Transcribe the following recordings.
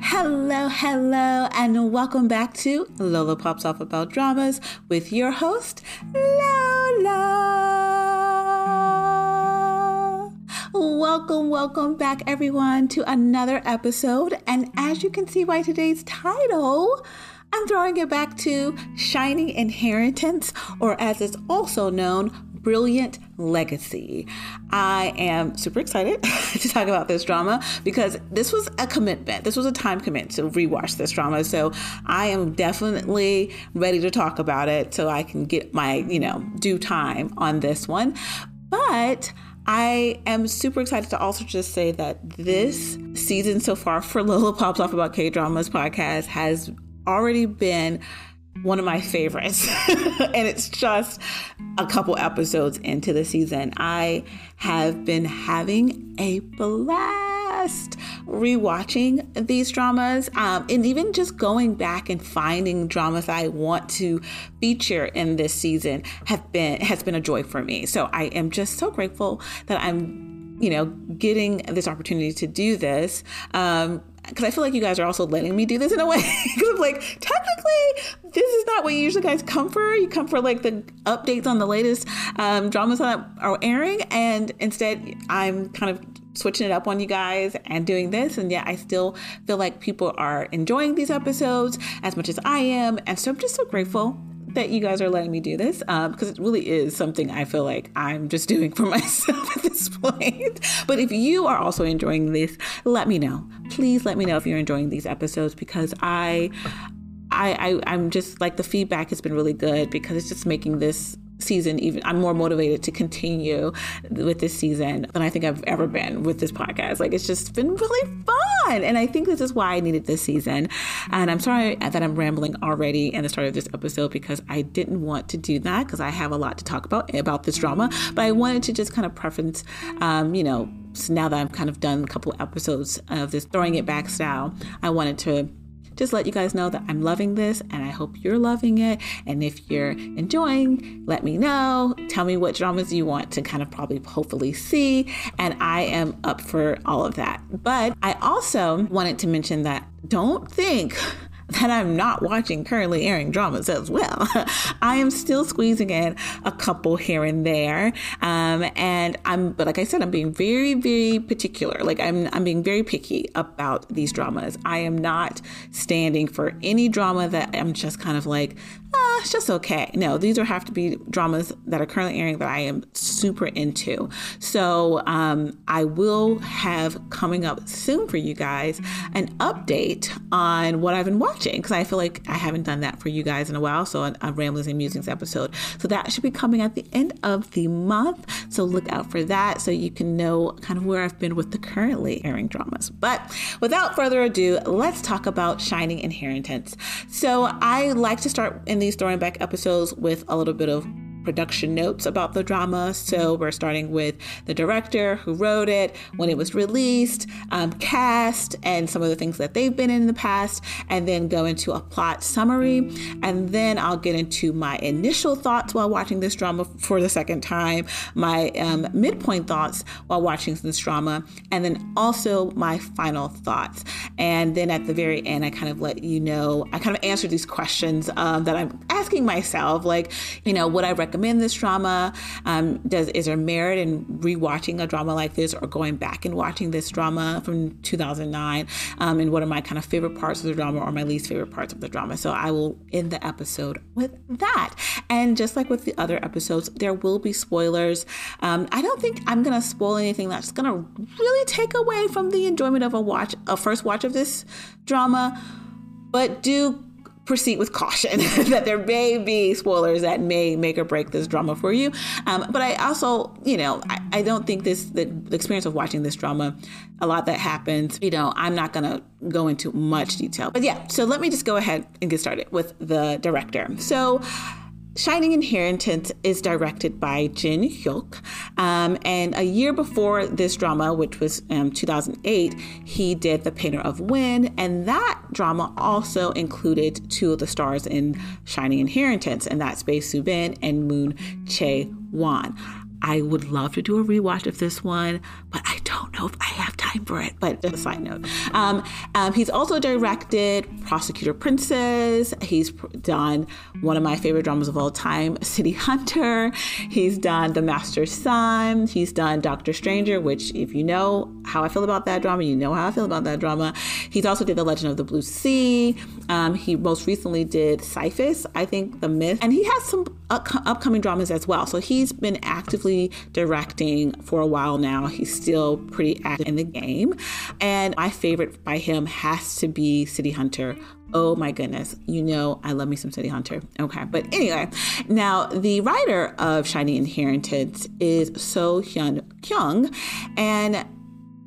Hello, hello, and welcome back to Lola Pops Off About Dramas with your host, Lola. Welcome, welcome back, everyone, to another episode. And as you can see by today's title, I'm throwing it back to Shining Inheritance, or as it's also known, Brilliant Legacy. I am super excited to talk about this drama because this was a commitment. This was a time commitment to rewatch this drama. So I am definitely ready to talk about it so I can get my, you know, due time on this one. But I am super excited to also just say that this season so far for Lola Pops Off About K Dramas podcast has already been one of my favorites. and it's just a couple episodes into the season. I have been having a blast rewatching these dramas um, and even just going back and finding dramas I want to feature in this season have been has been a joy for me. So I am just so grateful that I'm you know, getting this opportunity to do this. Um, because I feel like you guys are also letting me do this in a way. Because I'm like, technically, this is not what you usually guys come for. You come for like the updates on the latest um, dramas that are airing, and instead, I'm kind of switching it up on you guys and doing this. And yet, I still feel like people are enjoying these episodes as much as I am, and so I'm just so grateful that you guys are letting me do this um, because it really is something I feel like I'm just doing for myself at this point. But if you are also enjoying this, let me know. Please let me know if you're enjoying these episodes because I. I, I I'm just like the feedback has been really good because it's just making this season even i'm more motivated to continue with this season than i think i've ever been with this podcast like it's just been really fun and i think this is why i needed this season. And i'm sorry that i'm rambling already in the start of this episode because i didn't want to do that because i have a lot to talk about about this drama. But i wanted to just kind of preference um, you know so now that i've kind of done a couple episodes of this throwing it back style i wanted to just let you guys know that I'm loving this and I hope you're loving it. And if you're enjoying, let me know. Tell me what dramas you want to kind of probably hopefully see. And I am up for all of that. But I also wanted to mention that don't think that I'm not watching currently airing dramas as well. I am still squeezing in a couple here and there. Um, and I'm, but like I said, I'm being very, very particular. Like I'm, I'm being very picky about these dramas. I am not standing for any drama that I'm just kind of like, ah, it's just okay. No, these are have to be dramas that are currently airing that I am super into. So um, I will have coming up soon for you guys an update on what I've been watching because I feel like I haven't done that for you guys in a while. So a Ramblings and Musings episode. So that should be coming at the end of the month. So look out for that so you can know kind of where I've been with the currently airing dramas. But without further ado, let's talk about Shining Inheritance. So I like to start in these throwing back episodes with a little bit of production notes about the drama. So we're starting with the director who wrote it, when it was released, um, cast, and some of the things that they've been in the past, and then go into a plot summary. And then I'll get into my initial thoughts while watching this drama for the second time, my um, midpoint thoughts while watching this drama, and then also my final thoughts. And then at the very end, I kind of let you know, I kind of answer these questions um, that I'm asking myself, like, you know, would I recommend? Recommend this drama? Um, does is there merit in rewatching a drama like this or going back and watching this drama from 2009? Um, and what are my kind of favorite parts of the drama or my least favorite parts of the drama? So I will end the episode with that. And just like with the other episodes, there will be spoilers. Um, I don't think I'm gonna spoil anything that's gonna really take away from the enjoyment of a watch, a first watch of this drama. But do proceed with caution that there may be spoilers that may make or break this drama for you. Um, but I also, you know, I, I don't think this, the, the, experience of watching this drama, a lot that happens, you know, I'm not going to go into much detail. But yeah, so let me just go ahead and get started with the director. So, Shining Inheritance is directed by Jin Hyuk. Um, and a year before this drama, which was um, 2008, he did The Painter of Wind. And that drama also included two of the stars in Shining Inheritance, and that's Bae Soo Bin and Moon Chae Won. I would love to do a rewatch of this one, but I don't know if I have time for it. But just a side note. Um, um, he's also directed Prosecutor Princess. He's done one of my favorite dramas of all time, City Hunter. He's done The Master's Son. He's done Doctor Stranger, which, if you know how I feel about that drama, you know how I feel about that drama. He's also did The Legend of the Blue Sea. Um, he most recently did Sisyphus, I think, The Myth. And he has some up- upcoming dramas as well. So he's been actively directing for a while now. He's still pretty active in the game. And my favorite by him has to be City Hunter. Oh my goodness. You know, I love me some City Hunter. Okay. But anyway, now the writer of Shining Inheritance is So Hyun Kyung. And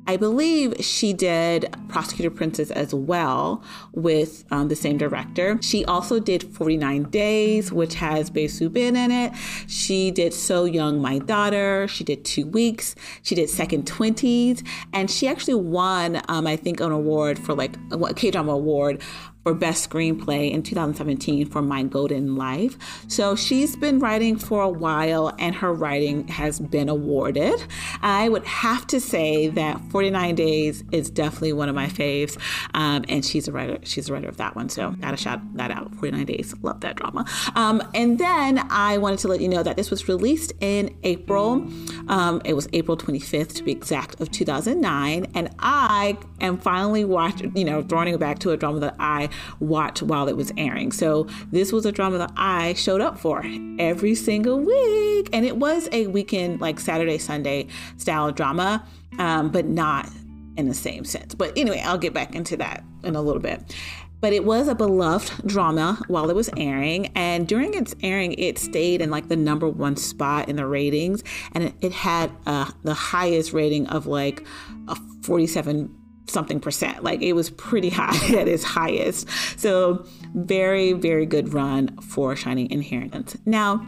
I believe she did Prosecutor Princess as well with um, the same director. She also did 49 Days, which has Bae Soo Bin in it. She did So Young, My Daughter. She did Two Weeks. She did Second Twenties. And she actually won, um, I think, an award for like a K drama award for Best Screenplay in 2017 for My Golden Life. So she's been writing for a while and her writing has been awarded. I would have to say that 49 Days is definitely one of my faves. Um, and she's a writer, she's a writer of that one. So gotta shout that out. 49 Days, love that drama. Um, and then I wanted to let you know that this was released in April. Um, it was April 25th to be exact of 2009. And I am finally watching, you know, throwing it back to a drama that I watch while it was airing. So this was a drama that I showed up for every single week. And it was a weekend, like Saturday, Sunday style drama, um, but not in the same sense. But anyway, I'll get back into that in a little bit. But it was a beloved drama while it was airing. And during its airing, it stayed in like the number one spot in the ratings. And it, had uh, the highest rating of like a 47 something percent. Like it was pretty high at its highest. So, very, very good run for Shining Inheritance. Now,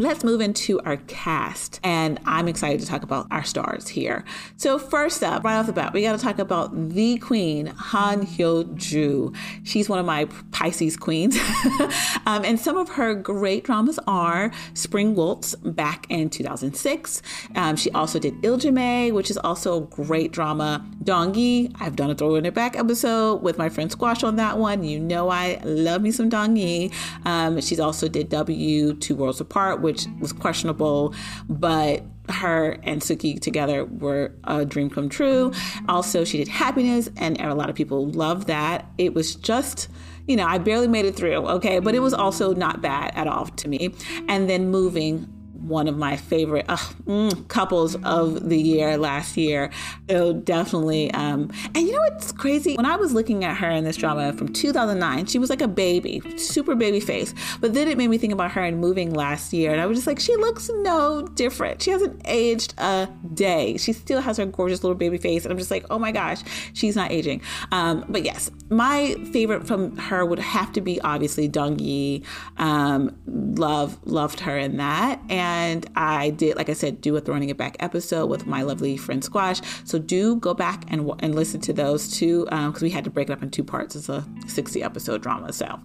Let's move into our cast, and I'm excited to talk about our stars here. So, first up, right off the bat, we got to talk about the queen, Han Hyo Joo. She's one of my Pisces queens, um, and some of her great dramas are Spring Waltz back in 2006. Um, she also did Iljimae, which is also a great drama. Dongi, I've done a throw in it back episode with my friend Squash on that one. You know I love me some Dongi. Um, she's also did W Two Worlds Apart which was questionable, but her and Suki together were a dream come true. Also, she did Happiness, and a lot of people loved that. It was just, you know, I barely made it through, okay, but it was also not bad at all to me. And then moving one of my favorite uh, mm, couples of the year last year. So definitely. Um, and you know what's crazy? When I was looking at her in this drama from 2009, she was like a baby, super baby face. But then it made me think about her in moving last year, and I was just like, she looks no different. She hasn't aged a day. She still has her gorgeous little baby face, and I'm just like, oh my gosh, she's not aging. Um, but yes, my favorite from her would have to be obviously Dong Yi. Um, love loved her in that, and and I did, like I said, do a Throwing It Back episode with my lovely friend Squash. So do go back and, and listen to those two because um, we had to break it up in two parts. It's a 60 episode drama. So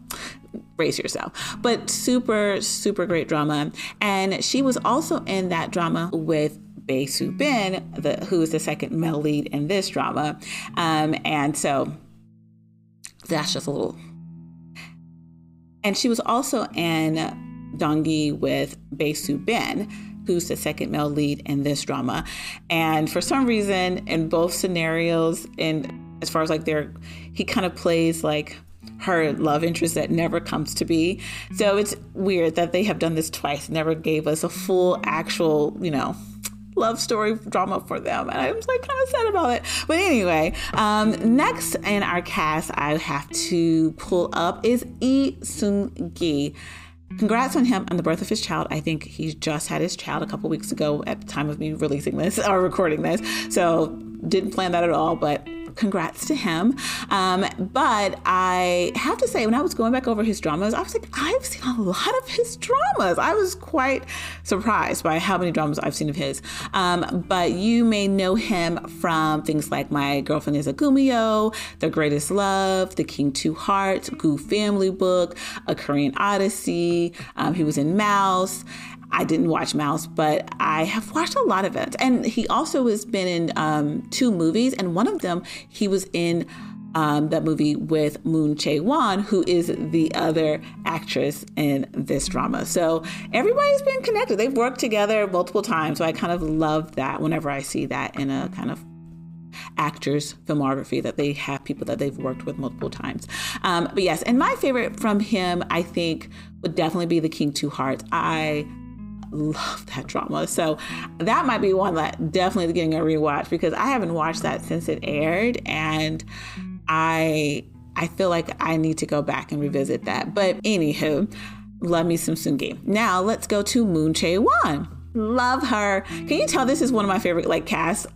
brace yourself. But super, super great drama. And she was also in that drama with Bae Soo Bin, the, who is the second male lead in this drama. Um, and so that's just a little. And she was also in Dongi with Bae Soo Bin, who's the second male lead in this drama. And for some reason, in both scenarios, and as far as like their, he kind of plays like her love interest that never comes to be. So it's weird that they have done this twice, never gave us a full, actual, you know, love story drama for them. And I was like kind of sad about it. But anyway, um, next in our cast, I have to pull up is Lee Seung Gi. Congrats on him on the birth of his child. I think he just had his child a couple weeks ago at the time of me releasing this or recording this. So didn't plan that at all, but congrats to him. Um, but I have to say, when I was going back over his dramas, I was like, I've seen a lot of his dramas. I was quite surprised by how many dramas I've seen of his. Um, but you may know him from things like My Girlfriend is a Gumiho, The Greatest Love, The King Two Hearts, Gu Family Book, A Korean Odyssey. Um, he was in Mouse. I didn't watch Mouse, but I have watched a lot of it. And he also has been in um, two movies, and one of them he was in um, that movie with Moon Chae Won, who is the other actress in this drama. So everybody's been connected. They've worked together multiple times. So I kind of love that whenever I see that in a kind of actors filmography that they have people that they've worked with multiple times um, but yes and my favorite from him i think would definitely be the king two hearts i love that drama. So that might be one that definitely is getting a rewatch because I haven't watched that since it aired and I I feel like I need to go back and revisit that. But anywho, love me some Seung Gi. Now let's go to Moon Chae Won. Love her. Can you tell this is one of my favorite like cast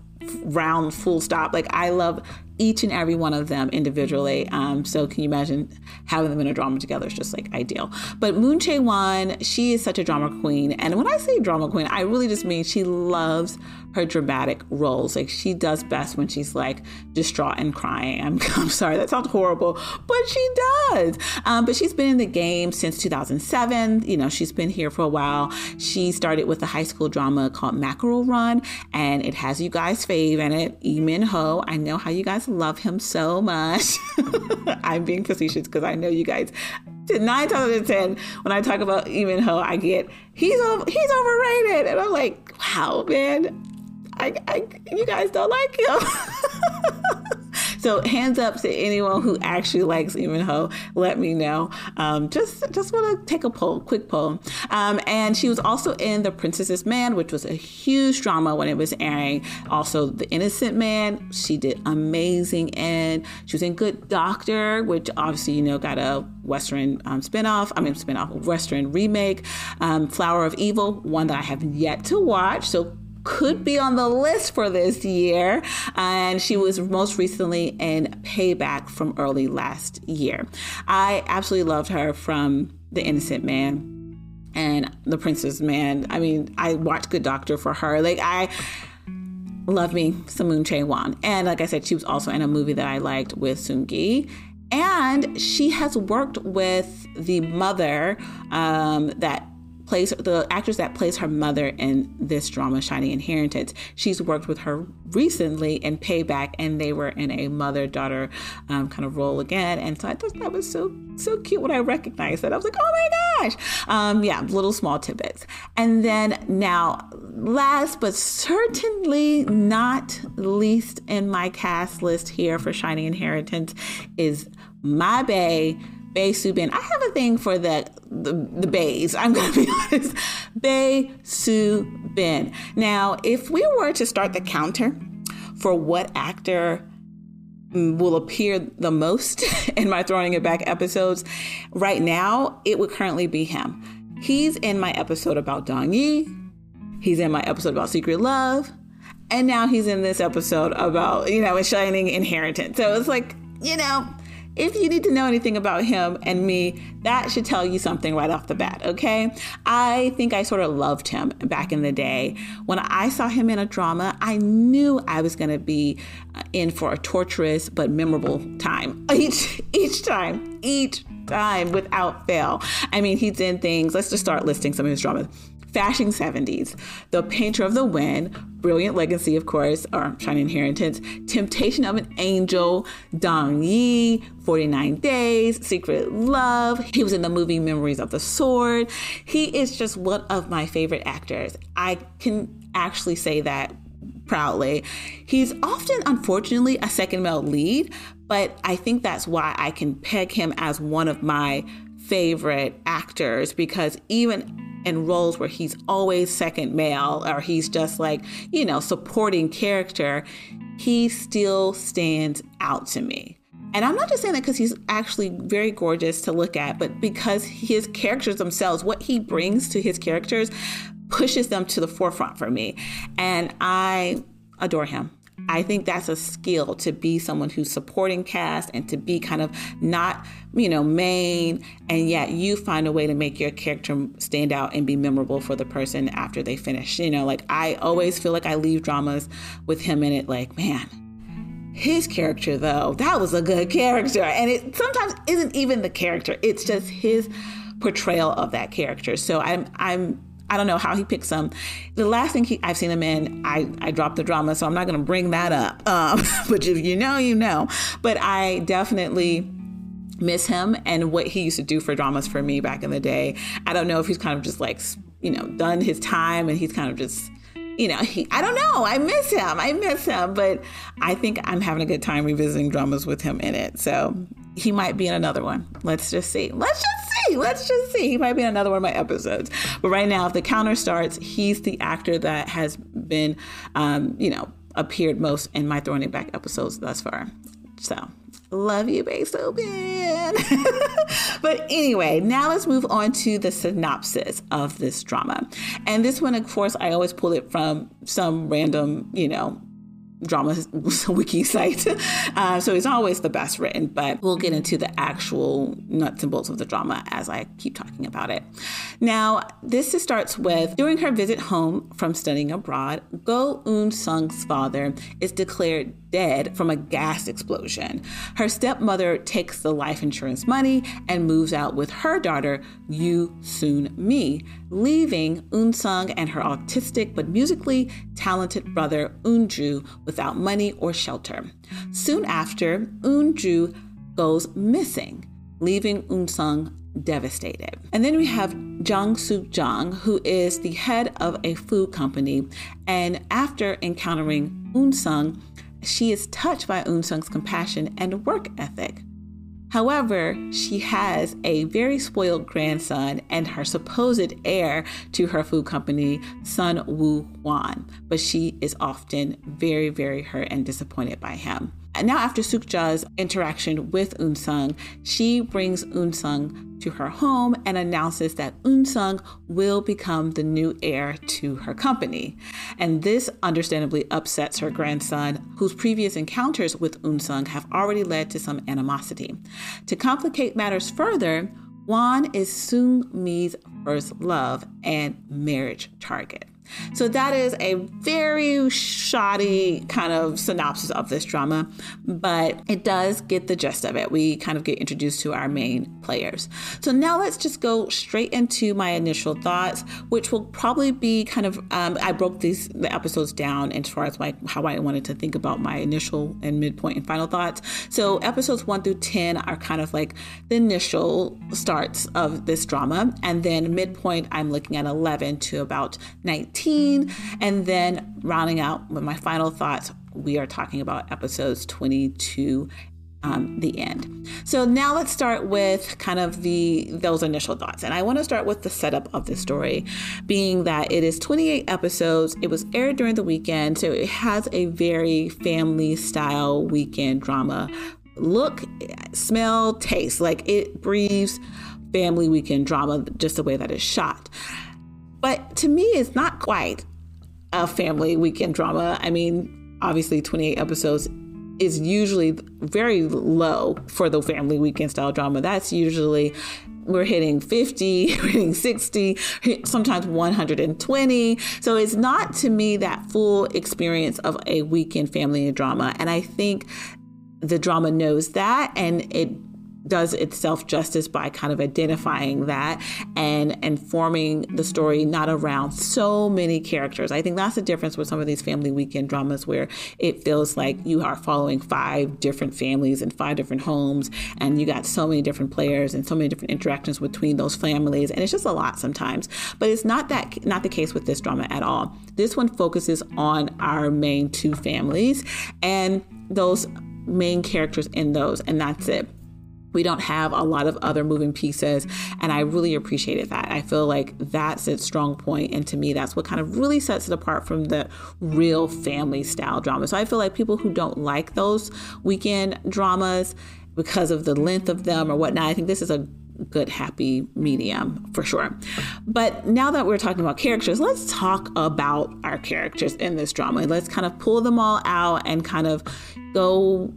round full stop. Like I love each and every one of them individually. Um, so can you imagine having them in a drama together? It's just like ideal. But Moon Chae Won, she is such a drama queen. And when I say drama queen, I really just mean she loves her dramatic roles. Like she does best when she's like distraught and crying. I'm, I'm sorry, that sounds horrible, but she does. Um, but she's been in the game since 2007. You know, she's been here for a while. She started with a high school drama called Mackerel Run, and it has you guys' fave in it, Lee Min Ho. I know how you guys love him so much. I'm being facetious because I know you guys nine times out of ten, when I talk about Lee Min Ho, I get he's he's overrated, and I'm like, wow, man, I, I you guys don't like him. So hands up to anyone who actually likes Lee Min Ho. Let me know. Um, just just want to take a poll, quick poll. Um, and she was also in The Princess's Man, which was a huge drama when it was airing. Also, The Innocent Man, she did amazing. And she was in Good Doctor, which obviously you know got a Western um, spinoff. I mean spinoff, Western remake. Um, Flower of Evil, one that I have yet to watch. So could be on the list for this year. And she was most recently in Payback from early last year. I absolutely loved her from The Innocent Man and The Princess Man. I mean, I watched Good Doctor for her. Like, I love me some Moon Chae Won. And like I said, she was also in a movie that I liked with Seung Gi. And she has worked with the mother um, that plays the actress that plays her mother in this drama, Shining Inheritance. She's worked with her recently in Payback, and they were in a mother daughter um, kind of role again. And so I thought that was so so cute when I recognized that. I was like, oh my gosh, um, yeah, little small tidbits. And then now, last but certainly not least in my cast list here for Shining Inheritance is my Bae. Bae Soo Bin. I have a thing for the the, the bays. I'm going to be honest. Bae Soo Bin. Now, if we were to start the counter for what actor will appear the most in my throwing it back episodes right now, it would currently be him. He's in my episode about Dong Yi. He's in my episode about Secret Love. And now he's in this episode about, you know, a shining inheritance. So it's like, you know, if you need to know anything about him and me, that should tell you something right off the bat, okay? I think I sort of loved him back in the day. When I saw him in a drama, I knew I was going to be uh, in for a torturous but memorable time. Each each time, each time without fail. I mean, he's in things. Let's just start listing some of his dramas. Fashion 70s, The Painter of the Wind, Brilliant Legacy, of course, or Shining Inheritance, Temptation of an Angel, Dong Yi, 49 Days, Secret Love. He was in the movie Memories of the Sword. He is just one of my favorite actors. I can actually say that proudly. He's often, unfortunately, a second male lead, but I think that's why I can peg him as one of my favorite actors because even in roles where he's always second male or he's just like, you know, supporting character, he still stands out to me. And I'm not just saying that because he's actually very gorgeous to look at, but because his characters themselves, what he brings to his characters, pushes them to the forefront for me. And I adore him. I think that's a skill to be someone who's supporting cast and to be kind of not, you know, main, and yet you find a way to make your character stand out and be memorable for the person after they finish. You know, like I always feel like I leave dramas with him in it, like, man, his character though, that was a good character. And it sometimes isn't even the character, it's just his portrayal of that character. So I'm I'm I don't know how he picks them. The last thing he, I've seen him in, I, I dropped the drama, so I'm not going to bring that up. Um, but if you know, you know. But I definitely miss him and what he used to do for dramas for me back in the day. I don't know if he's kind of just like, you know, done his time and he's kind of just you know, he, I don't know. I miss him. I miss him, but I think I'm having a good time revisiting dramas with him in it. So he might be in another one. Let's just see. Let's just see. Let's just see. He might be in another one of my episodes. But right now, if the counter starts, he's the actor that has been, um, you know, appeared most in my Throwing It Back episodes thus far. So love you, Bae Soo Bin. but anyway, now let's move on to the synopsis of this drama. And this one, of course, I always pull it from some random, you know, drama wiki site. Uh, so it's always the best written, but we'll get into the actual nuts and bolts of the drama as I keep talking about it. Now, this starts with during her visit home from studying abroad, Go Eun Sung's father is declared dead from a gas explosion. Her stepmother takes the life insurance money and moves out with her daughter, Yoo Soon Mi, leaving Eun Sung and her autistic but musically talented brother Eunju without money or shelter. Soon after, Eunju goes missing, leaving Eun Sung devastated. And then we have Jang Suk Jang, who is the head of a food company. And after encountering Eun Sung, she is touched by Eun Sung's compassion and work ethic. However, she has a very spoiled grandson and her supposed heir to her food company, Sun Woo Hwan, but she is often very, very hurt and disappointed by him. And now, after Sukja's interaction with Eun Sung, she brings Eun Sung to her home and announces that Eun Sung will become the new heir to her company. And this understandably upsets her grandson, whose previous encounters with Eun Sung have already led to some animosity. To complicate matters further, Hwan is Sung Mi's first love and marriage target. So that is a very shoddy kind of synopsis of this drama, but it does get the gist of it. We kind of get introduced to our main players. So now let's just go straight into my initial thoughts, which will probably be kind of um, I broke these the episodes down as far as like how I wanted to think about my initial and midpoint and final thoughts. So episodes one through ten are kind of like the initial starts of this drama, and then midpoint I'm looking at eleven to about nineteen. And then rounding out with my final thoughts, we are talking about episodes 22 um, the end. So now let's start with kind of the those initial thoughts, and I want to start with the setup of the story, being that it is 28 episodes. It was aired during the weekend, so it has a very family style weekend drama look, smell, taste. Like it breathes family weekend drama, just the way that it's shot. But to me, it's not quite a family weekend drama. I mean, obviously, 28 episodes is usually very low for the family weekend style drama. That's usually we're hitting 50, we're hitting 60, sometimes 120. So it's not to me that full experience of a weekend family drama. And I think the drama knows that and it does itself justice by kind of identifying that and and forming the story not around so many characters. I think that's the difference with some of these family weekend dramas where it feels like you are following five different families and five different homes and you got so many different players and so many different interactions between those families and it's just a lot sometimes. But it's not that not the case with this drama at all. This one focuses on our main two families and those main characters in those and that's it. We don't have a lot of other moving pieces and i really appreciated that. I feel like that's its strong point and to me that's what kind of really sets it apart from the real family style drama. So i feel like people who don't like those weekend dramas because of the length of them or whatnot i think this is a good happy medium for sure. But now that we're talking about characters let's talk about our characters in this drama. Let's kind of pull them all out and kind of go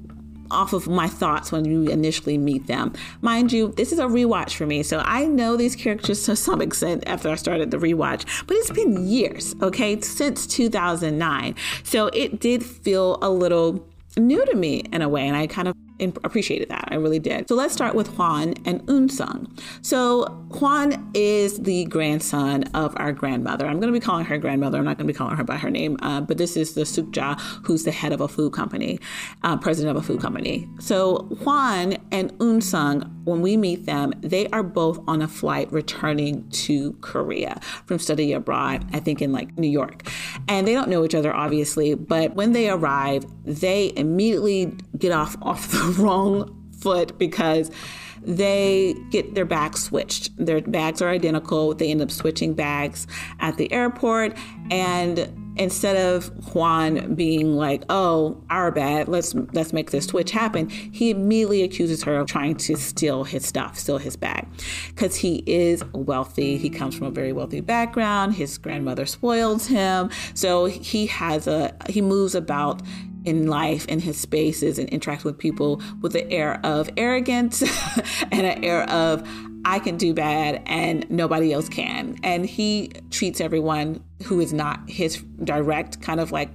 off of my thoughts when you initially meet them. Mind you, this is a rewatch for me, so I know these characters to some extent after I started the rewatch, but it's been years, okay, since 2009. So it did feel a little new to me in a way, and I kind of appreciated that. I really did. So let's start with Hwan and Eun-sung. So Hwan is the grandson of our grandmother. I'm going to be calling her grandmother. I'm not going to be calling her by her name, uh, but this is the Sukja, who's the head of a food company, uh, president of a food company. So Hwan and Eun-sung, when we meet them, they are both on a flight returning to Korea from study abroad, I think in like New York. And they don't know each other, obviously, but when they arrive, they immediately get off off the wrong foot because they get their bags switched. Their bags are identical. They end up switching bags at the airport. And instead of Hwan being like, "Oh, our bad. Let's let's make this switch happen," he immediately accuses her of trying to steal his stuff, steal his bag, because he is wealthy. He comes from a very wealthy background. His grandmother spoils him, so he has a he moves about in life in his spaces and interact with people with an air of arrogance and an air of I can do bad and nobody else can. And he treats everyone who is not his direct kind of like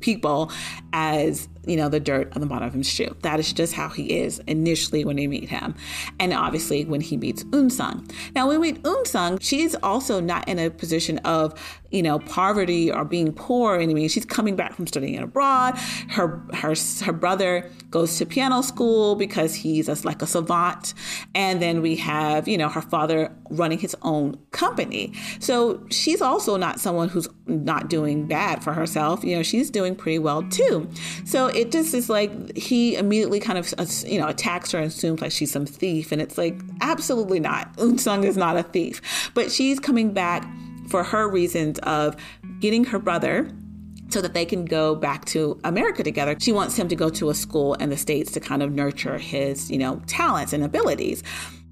people as you know the dirt on the bottom of his shoe that is just how he is initially when they meet him and obviously when he meets Eun-sung now when we meet Eun-sung she's also not in a position of you know, poverty or being poor. I mean, she's coming back from studying abroad. Her her her brother goes to piano school because he's a, like a savant, and then we have you know her father running his own company. So she's also not someone who's not doing bad for herself. You know, she's doing pretty well too. So it just is like he immediately kind of uh, you know attacks her and assumes like she's some thief, and it's like absolutely not. Eun-sung is not a thief, but she's coming back for her reasons of getting her brother so that they can go back to America together. She wants him to go to a school in the States to kind of nurture his, you know, talents and abilities.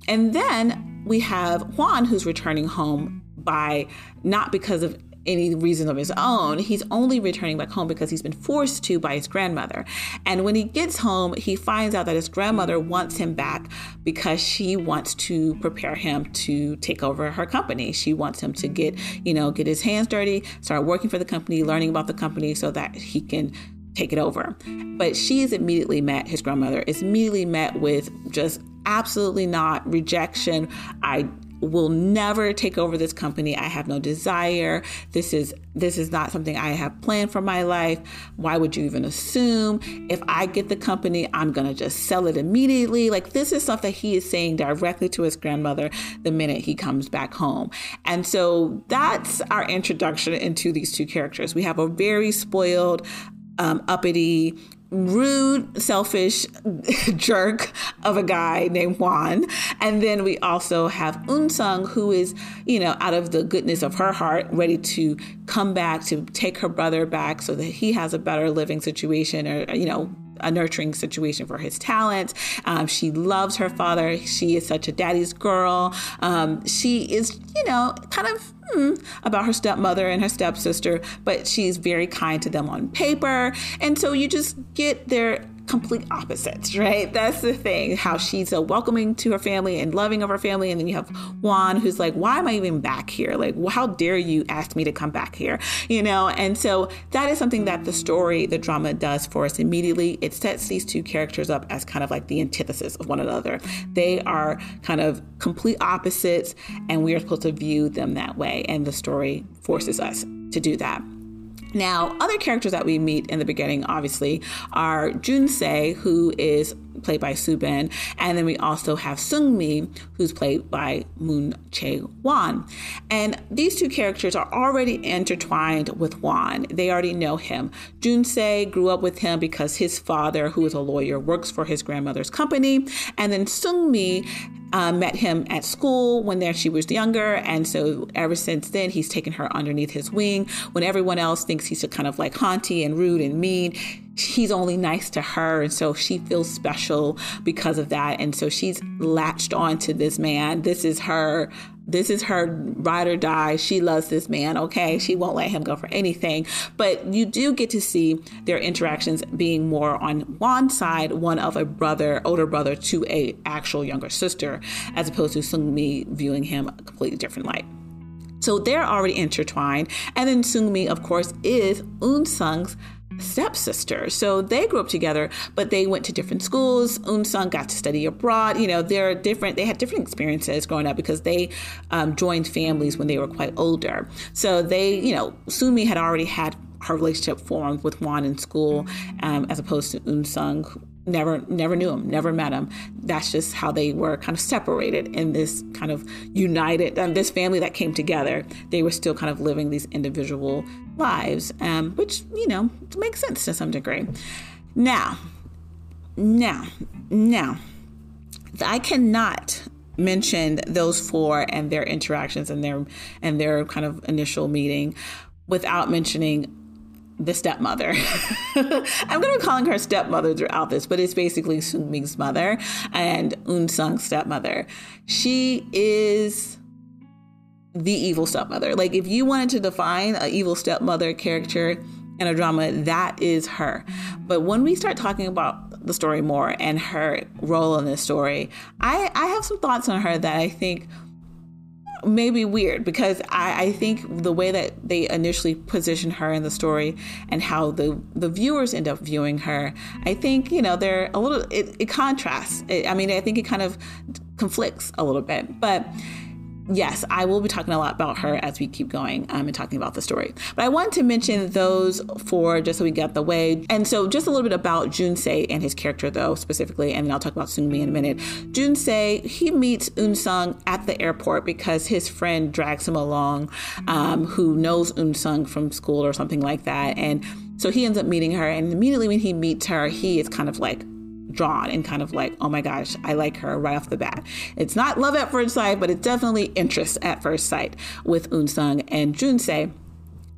And then we have Hwan who's returning home by not because of any reason of his own. He's only returning back home because he's been forced to by his grandmother. And when he gets home, he finds out that his grandmother wants him back because she wants to prepare him to take over her company. She wants him to get, you know, get his hands dirty, start working for the company, learning about the company so that he can take it over. But she is immediately met, his grandmother is immediately met with just absolutely not rejection. I will never take over this company. I have no desire. This is this is not something I have planned for my life. Why would you even assume if I get the company, I'm going to just sell it immediately? Like this is stuff that he is saying directly to his grandmother the minute he comes back home. And so that's our introduction into these two characters. We have a very spoiled um, uppity, rude, selfish jerk of a guy named Hwan. And then we also have Eun-sung, who is, you know, out of the goodness of her heart, ready to come back to take her brother back so that he has a better living situation or, you know, a nurturing situation for his talent. Um, she loves her father. She is such a daddy's girl. Um, she is, you know, kind of hmm, about her stepmother and her stepsister, but she's very kind to them on paper. And so you just get their complete opposites, right? That's the thing. How she's so welcoming to her family and loving of her family, and then you have Hwan, who's like, "Why am I even back here? Like, how dare you ask me to come back here?" You know. And so that is something that the story, the drama, does for us immediately. It sets these two characters up as kind of like the antithesis of one another. They are kind of complete opposites, and we are supposed to view them that way. And the story forces us to do that. Now, other characters that we meet in the beginning, obviously, are Junse, who is played by Subin, and then we also have Sungmi, who's played by Moon Chae Won. And these two characters are already intertwined with Hwan. They already know him. Junse grew up with him because his father, who is a lawyer, works for his grandmother's company, and then Sungmi uh, met him at school when there she was younger, and so ever since then he's taken her underneath his wing. When everyone else thinks he's kind of like haunty and rude and mean, he's only nice to her, and so she feels special because of that, and so she's latched on to this man. This is her this is her ride or die. She loves this man, okay? She won't let him go for anything. But you do get to see their interactions being more on one side, one of a brother, older brother to a actual younger sister, as opposed to Sungmi viewing him a completely different light. So they're already intertwined. And then Sungmi, of course, is Eun-sung's stepsister. So they grew up together, but they went to different schools. Eun-sung got to study abroad. You know, they're different. They had different experiences growing up because they um, joined families when they were quite older. So they, you know, Sungmi had already had her relationship formed with Hwan in school, um, as opposed to Eun-sung, never never knew him never met him. That's just how they were kind of separated in this kind of united um, this family that came together. They were still kind of living these individual lives um, which you know makes sense to some degree. Now now now i cannot mention those four and their interactions and their and their kind of initial meeting without mentioning the stepmother. I'm going to be calling her stepmother throughout this, but it's basically Sungmi's mother and Eun-sung's stepmother. She is the evil stepmother. Like, if you wanted to define an evil stepmother character in a drama, that is her. But when we start talking about the story more and her role in this story, I, I have some thoughts on her that I think maybe weird because I, I, think the way that they initially position her in the story and how the the viewers end up viewing her, I think you know they're a little it, it contrasts. It, I mean, I think it kind of conflicts a little bit, but yes, I will be talking a lot about her as we keep going um, and talking about the story. But I want to mention those four just so we get the way. And so, just a little bit about Junse and his character, though, specifically, and then I'll talk about Sungmi in a minute. Junse, he meets Eun-sung at the airport because his friend drags him along, um, who knows Eun-sung from school or something like that. And so he ends up meeting her, and immediately when he meets her, he is kind of like drawn and kind of like, oh my gosh, I like her right off the bat. It's not love at first sight, but it's definitely interest at first sight with Eun-sung and Junse.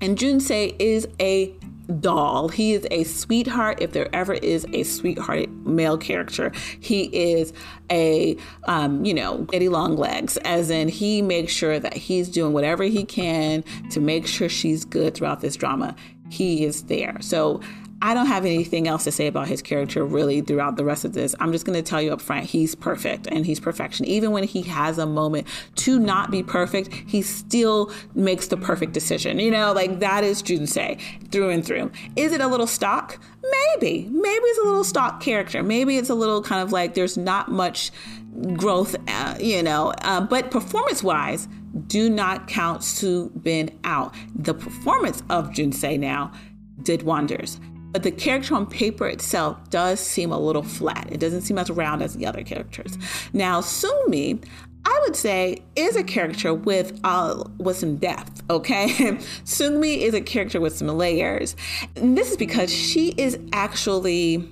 And Junse is a doll. He is a sweetheart. If there ever is a sweetheart male character, he is a, um, you know, Daddy Long Legs, as in he makes sure that he's doing whatever he can to make sure she's good throughout this drama. He is there. So I don't have anything else to say about his character really throughout the rest of this. I'm just going to tell you up front, he's perfect and he's perfection. Even when he has a moment to not be perfect, he still makes the perfect decision. You know, like that is Junse through and through. Is it a little stock? Maybe. Maybe it's a little stock character. Maybe it's a little kind of like there's not much growth, uh, you know, uh, but performance wise, do not count Su Bin out. The performance of Junse now did wonders. But the character on paper itself does seem a little flat. It doesn't seem as round as the other characters. Now, Sungmi, I would say, is a character with uh, with some depth. Okay, Sungmi is a character with some layers. And this is because she is actually,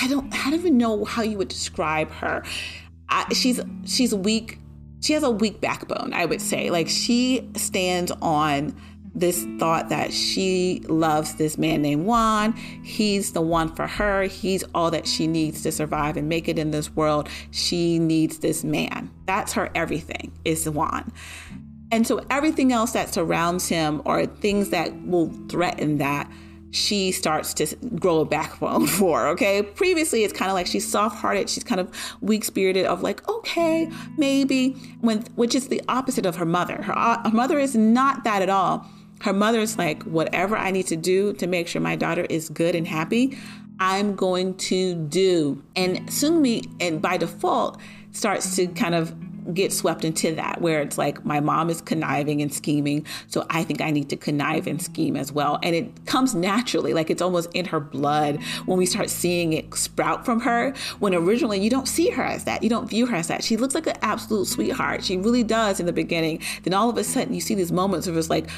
I don't, I don't even know how you would describe her. I, she's she's weak. She has a weak backbone. I would say, like she stands on this thought that she loves this man named Hwan. He's the one for her. He's all that she needs to survive and make it in this world. She needs this man. That's her everything, is Hwan. And so everything else that surrounds him or things that will threaten that, she starts to grow a backbone for. Okay. Previously, it's kind of like she's soft hearted. She's kind of weak spirited, of like, okay, maybe, when, which is the opposite of her mother. Her, uh, her mother is not that at all her mother's like, whatever I need to do to make sure my daughter is good and happy, I'm going to do. And Sungmi, and by default, starts to kind of get swept into that where it's like my mom is conniving and scheming so i think i need to connive and scheme as well. And it comes naturally like it's almost in her blood when we start seeing it sprout from her when originally you don't see her as that you don't view her as that. She looks like an absolute sweetheart. She really does in the beginning. Then all of a sudden you see these moments of it's like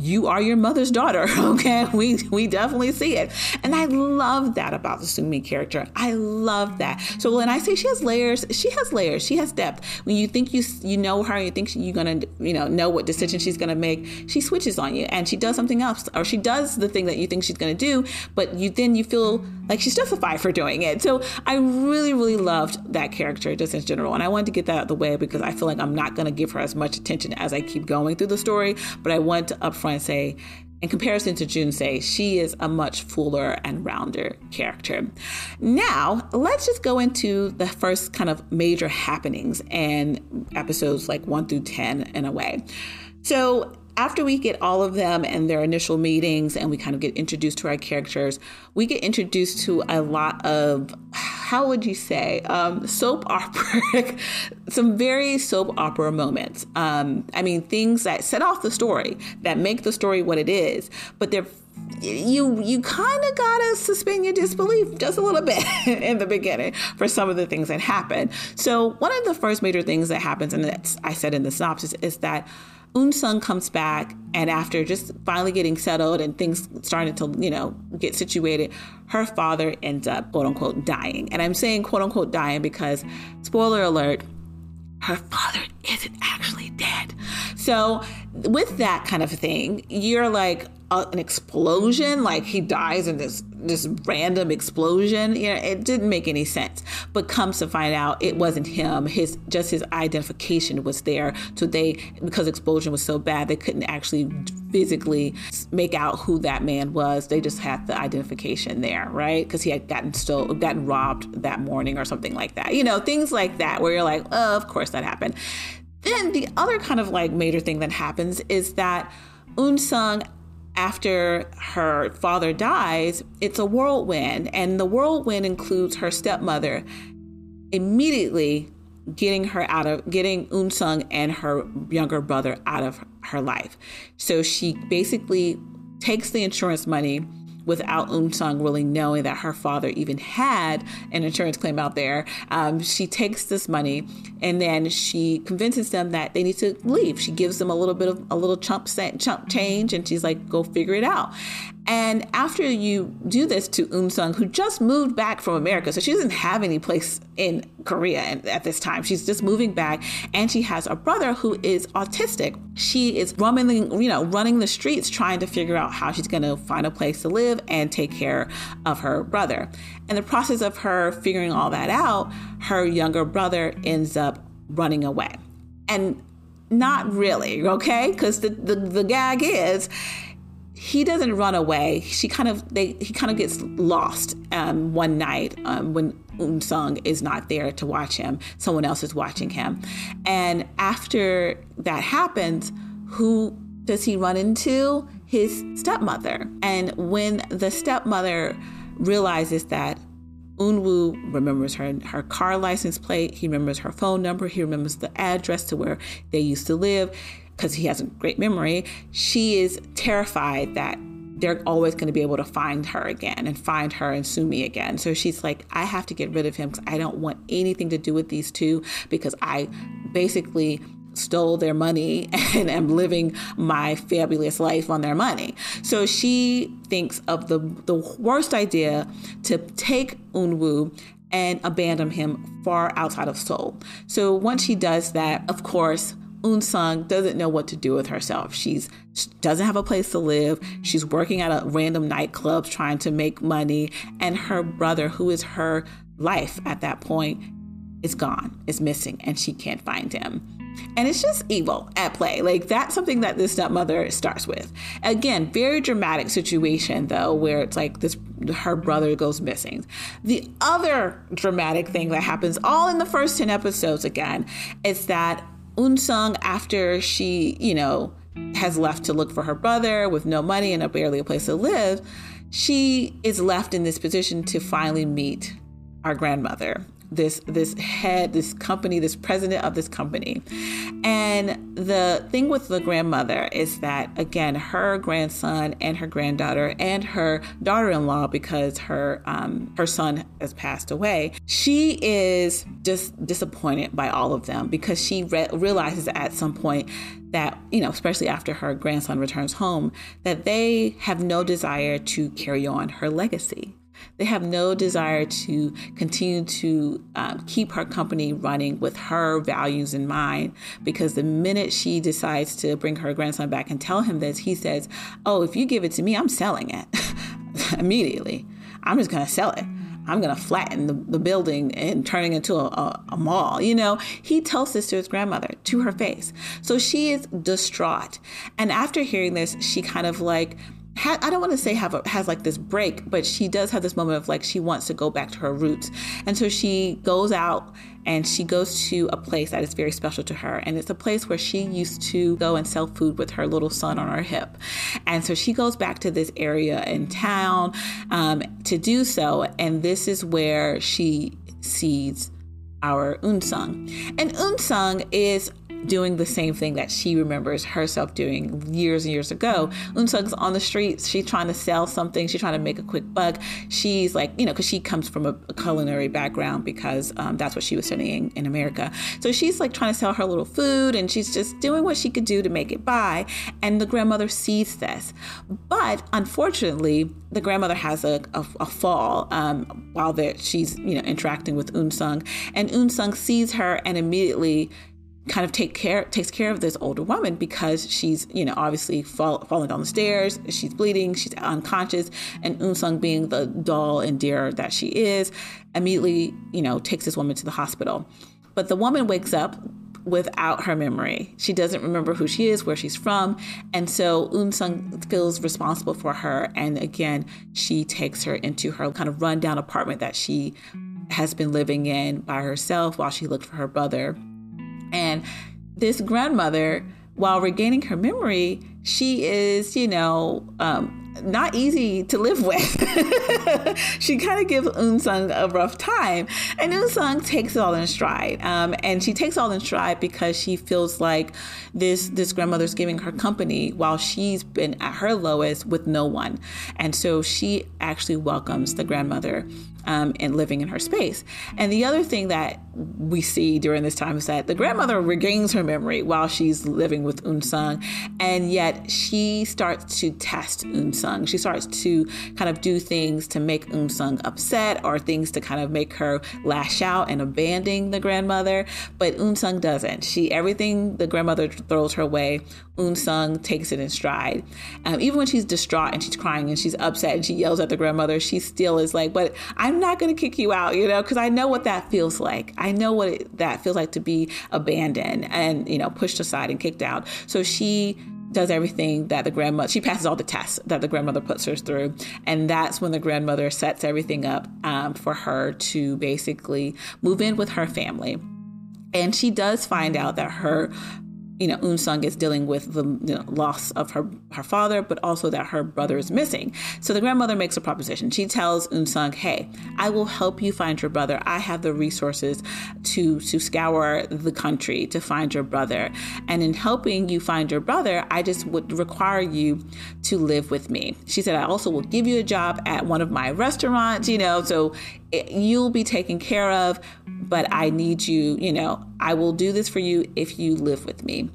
you are your mother's daughter. Okay, we we definitely see it, and I love that about the Sungmi character. I love that. So when I say she has layers, she has layers. She has depth. When you think you you know her, you think you're gonna you know know what decision she's gonna make. She switches on you, and she does something else, or she does the thing that you think she's gonna do, but you then you feel like she's justified for doing it. So I really really loved that character just in general, and I wanted to get that out of the way because I feel like I'm not gonna give her as much attention as I keep going through the story, but I want to upfront say, in comparison to Junsei, she is a much fuller and rounder character. Now, let's just go into the first kind of major happenings and episodes like 1 through 10 in a way. So, after we get all of them and their initial meetings and we kind of get introduced to our characters, we get introduced to a lot of, how would you say, um, soap opera, some very soap opera moments. Um, I mean, things that set off the story, that make the story what it is, but they're you you kind of gotta suspend your disbelief just a little bit in the beginning for some of the things that happen. So one of the first major things that happens, and that's I said in the synopsis, is that Eun-sung comes back, and after just finally getting settled and things starting to, you know, get situated, her father ends up, quote unquote, dying. And I'm saying quote unquote dying because, spoiler alert, her father isn't actually dead. So, with that kind of thing, you're like, an explosion, like he dies in this this random explosion. You know, it didn't make any sense. But comes to find out, it wasn't him. His just his identification was there. So they, because explosion was so bad, they couldn't actually physically make out who that man was. They just had the identification there, right? Because he had gotten stole, gotten robbed that morning or something like that. You know, things like that, where you're like, oh, of course that happened. Then the other kind of like major thing that happens is that Eun-sung after her father dies, it's a whirlwind. And the whirlwind includes her stepmother immediately getting her out of getting Eun-sung and her younger brother out of her life. So she basically takes the insurance money without Eun-sung really knowing that her father even had an insurance claim out there. Um, she takes this money and then she convinces them that they need to leave. She gives them a little bit of a little chump chump change, and she's like, "Go figure it out." And after you do this to um Eun-sung, who just moved back from America, so she doesn't have any place in Korea at this time. She's just moving back, and she has a brother who is autistic. She is running, you know, running the streets trying to figure out how she's going to find a place to live and take care of her brother. In the process of her figuring all that out, her younger brother ends up running away, and not really, okay? Because the, the the gag is he doesn't run away. She kind of they he kind of gets lost um, one night um, when Eun-sung is not there to watch him. Someone else is watching him, and after that happens, who does he run into? His stepmother. And when the stepmother realizes that Eunwoo remembers her her car license plate. He remembers her phone number. He remembers the address to where they used to live because he has a great memory, she is terrified that they're always going to be able to find her again and find her and sue me again. So she's like, I have to get rid of him because I don't want anything to do with these two because I basically stole their money and am living my fabulous life on their money. So she thinks of the the worst idea to take Eunwoo and abandon him far outside of Seoul. So once she does that, of course, Eun-sung doesn't know what to do with herself. She's she doesn't have a place to live. She's working at a random nightclub trying to make money, and her brother, who is her life at that point, is gone, is missing, and she can't find him. And it's just evil at play. Like that's something that this stepmother starts with. Again, very dramatic situation though, where it's like this her brother goes missing. The other dramatic thing that happens all in the first 10 episodes again is that Eun-sung, after she, you know, has left to look for her brother with no money and a barely a place to live, she is left in this position to finally meet our grandmother, this this head, this company, this president of this company. And the thing with the grandmother is that again, her grandson and her granddaughter and her daughter-in-law, because her um, her son has passed away, she is just disappointed by all of them because she re- realizes at some point that, you know, especially after her grandson returns home, that they have no desire to carry on her legacy. They have no desire to continue to um, keep her company running with her values in mind because the minute she decides to bring her grandson back and tell him this, he says, Oh, if you give it to me, I'm selling it immediately. I'm just going to sell it. I'm going to flatten the, the, building and turning into a, a, a, mall. You know, he tells this to his grandmother to her face. So she is distraught. And after hearing this, she kind of like, ha- I don't want to say have a, has like this break, but she does have this moment of like she wants to go back to her roots. And so she goes out and she goes to a place that is very special to her. And it's a place where she used to go and sell food with her little son on her hip. And so she goes back to this area in town um, to do so. And this is where she sees our Eun Sung. And Eun Sung is doing the same thing that she remembers herself doing years and years ago. Eun Sung's on the streets. She's trying to sell something. She's trying to make a quick buck. She's like, you know, because she comes from a, a culinary background because um, that's what she was studying in America. So she's like trying to sell her little food and she's just doing what she could do to make it by. And the grandmother sees this. But unfortunately, the grandmother has a, a, a fall um, while that she's, you know, interacting with Eun Sung. And Eun Sung sees her and immediately kind of take care takes care of this older woman because she's you know obviously fall, falling down the stairs she's bleeding she's unconscious and Eun Sung being the doll and dear that she is immediately you know takes this woman to the hospital. But the woman wakes up without her memory. She doesn't remember who she is where she's from and so Eun Sung feels responsible for her and again she takes her into her kind of rundown apartment that she has been living in by herself while she looked for her brother and this grandmother, while regaining her memory, she is, you know, um, not easy to live with. she kind of gives Eun Sung a rough time, and Eun Sung takes it all in stride. Um, and she takes all in stride because she feels like this this grandmother's giving her company while she's been at her lowest with no one, and so she actually welcomes the grandmother um, and living in her space. And the other thing that we see during this time is that the grandmother regains her memory while she's living with Eun Sung, and yet she starts to test Eun Sung. She starts to kind of do things to make Eun Sung upset or things to kind of make her lash out and abandon the grandmother. But Eun Sung doesn't. She everything the grandmother throws her way, Eun Sung takes it in stride. Um, even when she's distraught and she's crying and she's upset and she yells at the grandmother, she still is like, "But I'm not going to kick you out," you know, because I know what that feels like. I know what it, that feels like to be abandoned and you know pushed aside and kicked out. So she does everything that the grandmother she passes all the tests that the grandmother puts her through and that's when the grandmother sets everything up um, for her to basically move in with her family and she does find out that her you know, Eun Sung is dealing with the you know, loss of her, her father, but also that her brother is missing. So the grandmother makes a proposition. She tells Eun Sung, hey, I will help you find your brother. I have the resources to, to scour the country to find your brother. And in helping you find your brother, I just would require you to live with me. She said, I also will give you a job at one of my restaurants, you know, so it, you'll be taken care of but I need you, you know, I will do this for you if you live with me.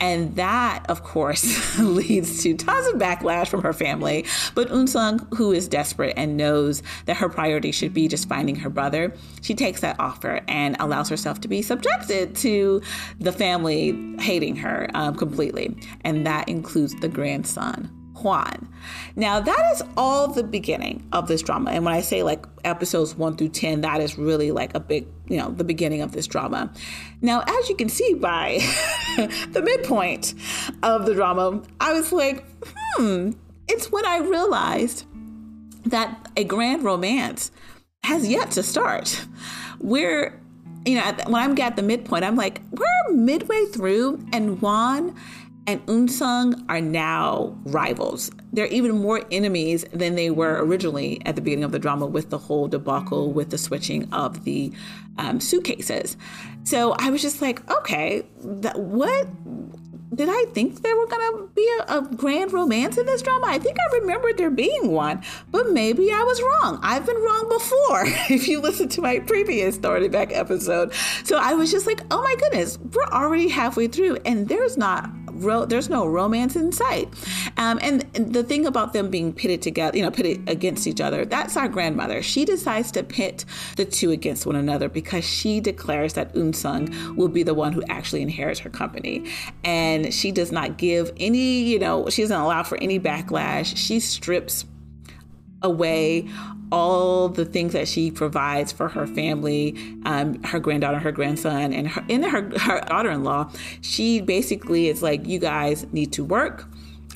And that, of course, leads to tons of backlash from her family. But Eun Sung, who is desperate and knows that her priority should be just finding her brother, she takes that offer and allows herself to be subjected to the family hating her um, completely. And that includes the grandson. Hwan. Now, that is all the beginning of this drama. And when I say like episodes one through 10, that is really like a big, you know, the beginning of this drama. Now, as you can see by the midpoint of the drama, I was like, hmm, it's when I realized that a grand romance has yet to start. We're, you know, when I'm at the midpoint, I'm like, we're midway through, and Hwan and Eun Sung are now rivals. they're even more enemies than they were originally at the beginning of the drama with the whole debacle with the switching of the um, suitcases. So I was just like, okay, what? Did I think there were gonna be a, a, grand romance in this drama? I think I remembered there being one, but maybe I was wrong. I've been wrong before. if you listen to my previous Starting Back episode, so I was just like, oh my goodness, we're already halfway through, and there's not ro- there's no romance in sight. Um, and, the thing about them being pitted together, you know, pitted against each other, that's our grandmother. She decides to pit the two against one another because she declares that Eun-sung will be the one who actually inherits her company. And she does not give any, you know, she doesn't allow for any backlash. She strips away all the things that she provides for her family, um, her granddaughter, her grandson, and her, and her, her daughter-in-law. She basically is like, you guys need to work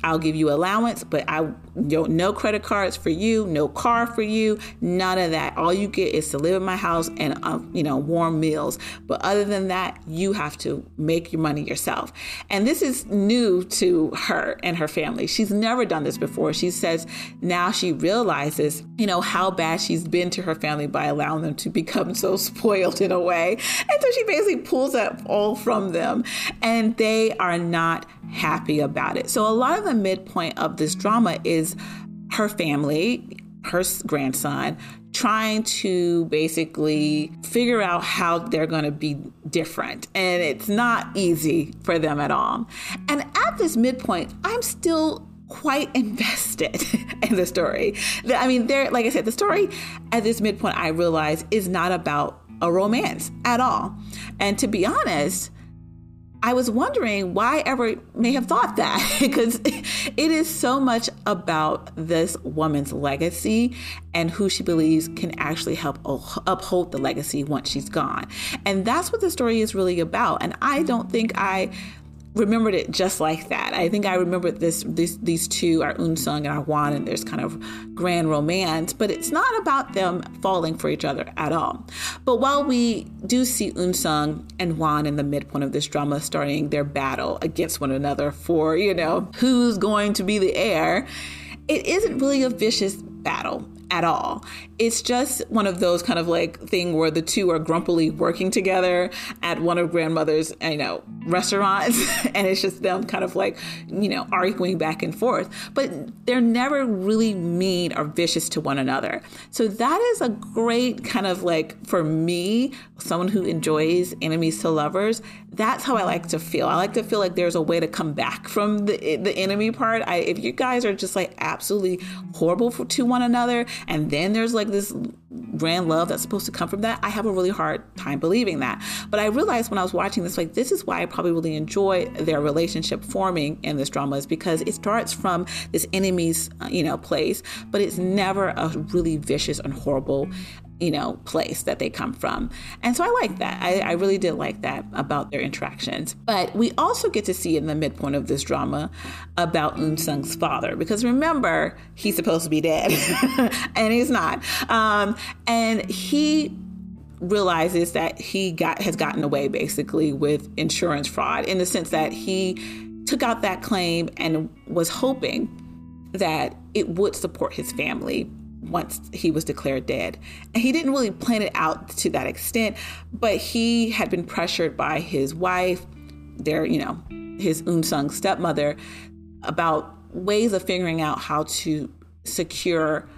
I'll give you allowance, but I don't no credit cards for you, no car for you, none of that. All you get is to live in my house and uh, you know warm meals. But other than that, you have to make your money yourself. And this is new to her and her family. She's never done this before. She says now she realizes you know how bad she's been to her family by allowing them to become so spoiled in a way. And so she basically pulls that all from them, and they are not happy about it. So a lot of the midpoint of this drama is her family, her grandson, trying to basically figure out how they're going to be different. And it's not easy for them at all. And at this midpoint, I'm still quite invested in the story. I mean, there, like I said, the story at this midpoint, I realize is not about a romance at all. And to be honest, I was wondering why ever may have thought that because it is so much about this woman's legacy and who she believes can actually help uphold the legacy once she's gone. And that's what the story is really about. And I don't think I remembered it just like that. I think I remembered this, this these two are Eun-sung and are Hwan, and there's kind of grand romance, but it's not about them falling for each other at all. But while we do see Eun-sung and Hwan in the midpoint of this drama starting their battle against one another for, you know, who's going to be the heir, it isn't really a vicious battle at all. It's just one of those kind of like thing where the two are grumpily working together at one of grandmother's, you know, restaurants and it's just them kind of like, you know, arguing back and forth. But they're never really mean or vicious to one another. So that is a great kind of like for me, someone who enjoys enemies to lovers, that's how I like to feel. I like to feel like there's a way to come back from the the enemy part. I, if you guys are just like absolutely horrible for, to one another and then there's like this grand love that's supposed to come from that, I have a really hard time believing that. But I realized when I was watching this, like, this is why I probably really enjoy their relationship forming in this drama, is because it starts from this enemy's, uh, you know, place, but it's never a really vicious and horrible you know, place that they come from. And so I like that. I, I, really did like that about their interactions. But we also get to see in the midpoint of this drama about Eun-sung's father, because remember, he's supposed to be dead, and he's not. Um, and he realizes that he got has gotten away basically with insurance fraud in the sense that he took out that claim and was hoping that it would support his family once he was declared dead. And he didn't really plan it out to that extent, but he had been pressured by his wife, their, you know, his Eun-sung stepmother, about ways of figuring out how to secure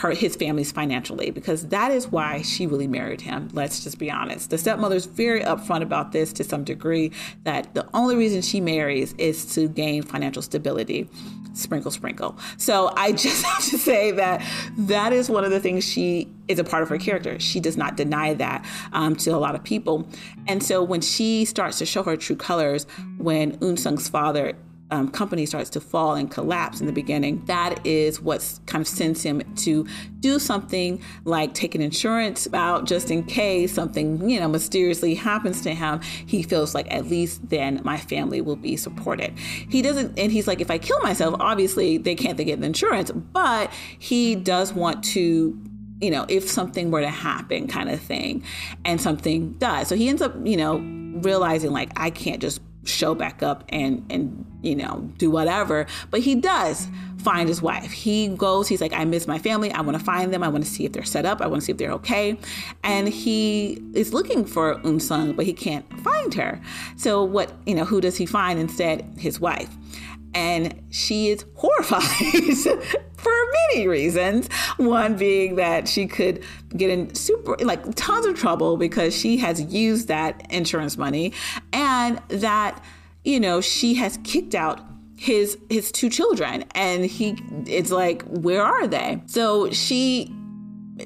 her his family's financially because that is why she really married him let's just be honest the stepmother's very upfront about this to some degree that the only reason she marries is to gain financial stability sprinkle, sprinkle. So I just have to say that that is one of the things she is a part of her character. She does not deny that um, to a lot of people. And so when she starts to show her true colors, when Eun-sung's father um, company starts to fall and collapse in the beginning, that is what kind of sends him to do something like take an insurance out just in case something, you know, mysteriously happens to him. He feels like at least then my family will be supported. He doesn't, and he's like, if I kill myself, obviously they can't they get the insurance, but he does want to you know, if something were to happen, kind of thing, and something does. So he ends up, you know, realizing like I can't just show back up and and you know do whatever. But he does find his wife. He goes he's like i miss my family. I want to find them. I want to see if they're set up. I want to see if they're okay. And he is looking for Eun Sung but he can't find her. So what you know who does he find instead? His wife and she is horrified for many reasons. One being that she could get in super, like tons of trouble because she has used that insurance money, and that, you know, she has kicked out his his two children and he it's like where are they so she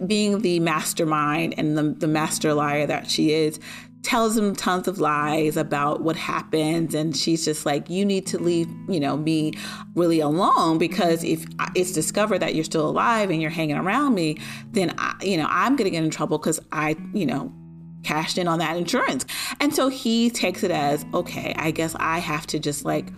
being the mastermind and the, the master liar that she is tells him tons of lies about what happens and she's just like you need to leave you know me really alone because if it's discovered that you're still alive and you're hanging around me then I, you know i'm going to get in trouble because i you know cashed in on that insurance and so he takes it as okay i guess i have to just like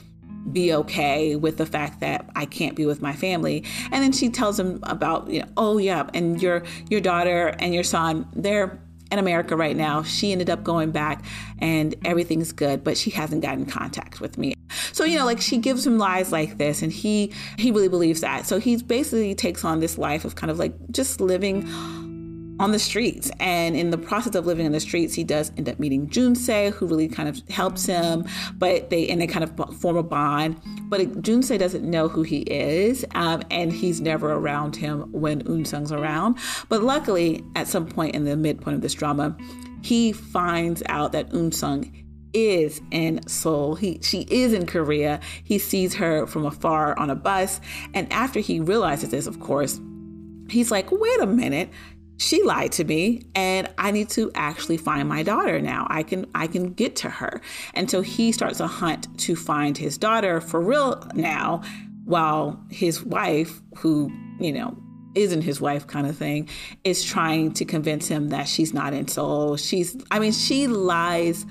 be okay with the fact that I can't be with my family. And then she tells him about, you know, oh yeah, and your your daughter and your son, they're in America right now. She ended up going back and everything's good, but she hasn't gotten in contact with me. So, you know, like she gives him lies like this and he he really believes that. So he basically takes on this life of kind of like just living on the streets. And in the process of living in the streets, he does end up meeting Junse, who really kind of helps him, but they and they kind of form a bond. But Junse doesn't know who he is, um, and he's never around him when Eun Sung's around. But luckily, at some point in the midpoint of this drama, he finds out that Eun Sung is in Seoul. He she is in Korea. He sees her from afar on a bus, and after he realizes this, of course, he's like, "Wait a minute she lied to me and i need to actually find my daughter now. I can i can get to her. And so he starts a hunt to find his daughter for real now while his wife who you know isn't his wife kind of thing is trying to convince him that she's not in Seoul. She's i mean she lies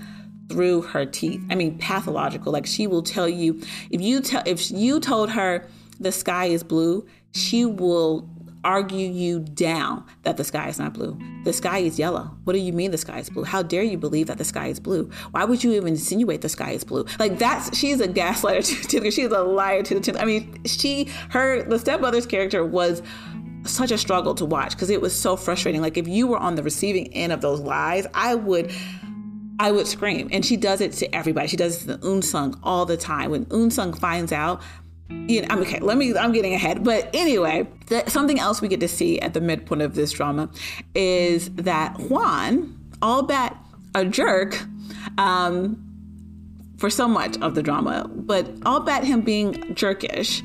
through her teeth. I mean pathological. Like she will tell you if you tell if you told her the sky is blue she will argue you down that the sky is not blue. The sky is yellow. What do you mean the sky is blue? How dare you believe that the sky is blue? Why would you even insinuate the sky is blue? Like that's she's a gaslighter to, to she's a liar to the I mean, she her the stepmother's character was such a struggle to watch because it was so frustrating. Like if you were on the receiving end of those lies, I would I would scream. And she does it to everybody. She does it to the Eun Sung all the time. When Eun Sung finds out you know, I'm okay. Let me. I'm getting ahead, but anyway, the, something else we get to see at the midpoint of this drama is that Hwan, all albeit a jerk, um, for so much of the drama, but all albeit him being jerkish,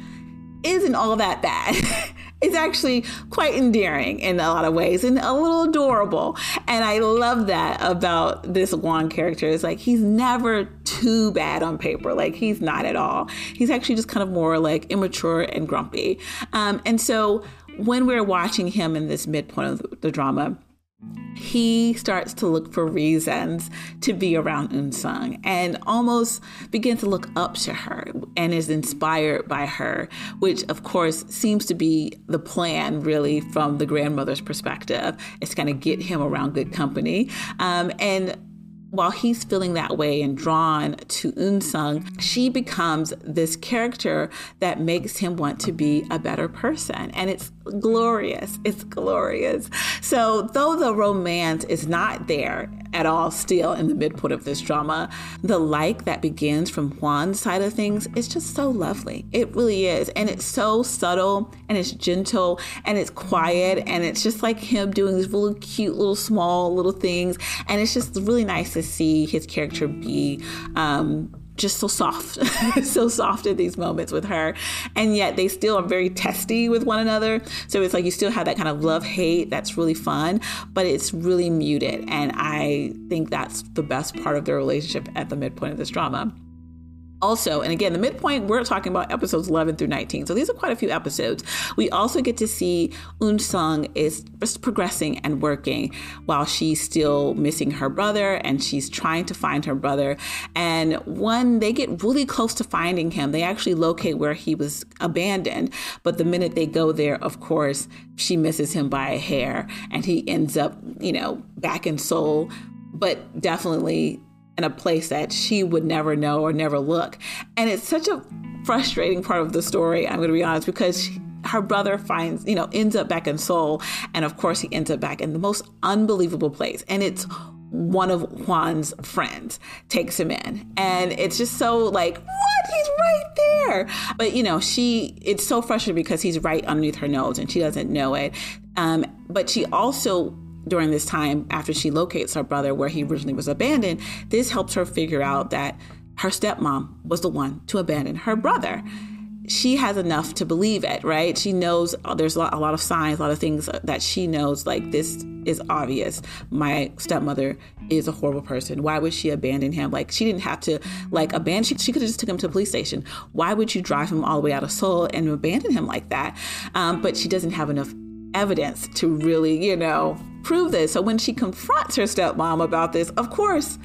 isn't all that bad. it's actually quite endearing in a lot of ways and a little adorable. And I love that about this Hwan character. It's like he's never too bad on paper. Like he's not at all. He's actually just kind of more like immature and grumpy. Um, and so when we're watching him in this midpoint of the drama, he starts to look for reasons to be around Eun Sung and almost begins to look up to her and is inspired by her, which of course seems to be the plan really from the grandmother's perspective. It's kind of get him around good company. Um, and while he's feeling that way and drawn to Eun Sung, she becomes this character that makes him want to be a better person. And it's glorious. It's glorious. So, though the romance is not there at all still in the midpoint of this drama, the like that begins from Hwan's side of things is just so lovely. It really is. And it's so subtle and it's gentle and it's quiet and it's just like him doing these really cute little small little things. And it's just really nice to see his character be um, just so soft, so soft at these moments with her. And yet they still are very testy with one another. So it's like you still have that kind of love hate that's really fun, but it's really muted. And I think that's the best part of their relationship at the midpoint of this drama. Also, and again, the midpoint, we're talking about episodes 11 through 19. So these are quite a few episodes. We also get to see Eun Sung is progressing and working while she's still missing her brother and she's trying to find her brother. And when they get really close to finding him, they actually locate where he was abandoned. But the minute they go there, of course, she misses him by a hair and he ends up, you know, back in Seoul, but definitely in a place that she would never know or never look. And it's such a frustrating part of the story, I'm going to be honest, because she, her brother finds, you know, ends up back in Seoul. And of course, he ends up back in the most unbelievable place. And it's one of Hwan's friends takes him in. And it's just so like, what? He's right there. But, you know, she, it's so frustrating because he's right underneath her nose and she doesn't know it. Um, but she also during this time after she locates her brother where he originally was abandoned, this helps her figure out that her stepmom was the one to abandon her brother. She has enough to believe it, right? She knows uh, there's a lot, a lot of signs, a lot of things that she knows, like this is obvious. My stepmother is a horrible person. Why would she abandon him? Like she didn't have to like abandon. She, she could have just took him to the police station. Why would you drive him all the way out of Seoul and abandon him like that? Um, but she doesn't have enough evidence to really, you know, prove this. So when she confronts her stepmom about this, of course,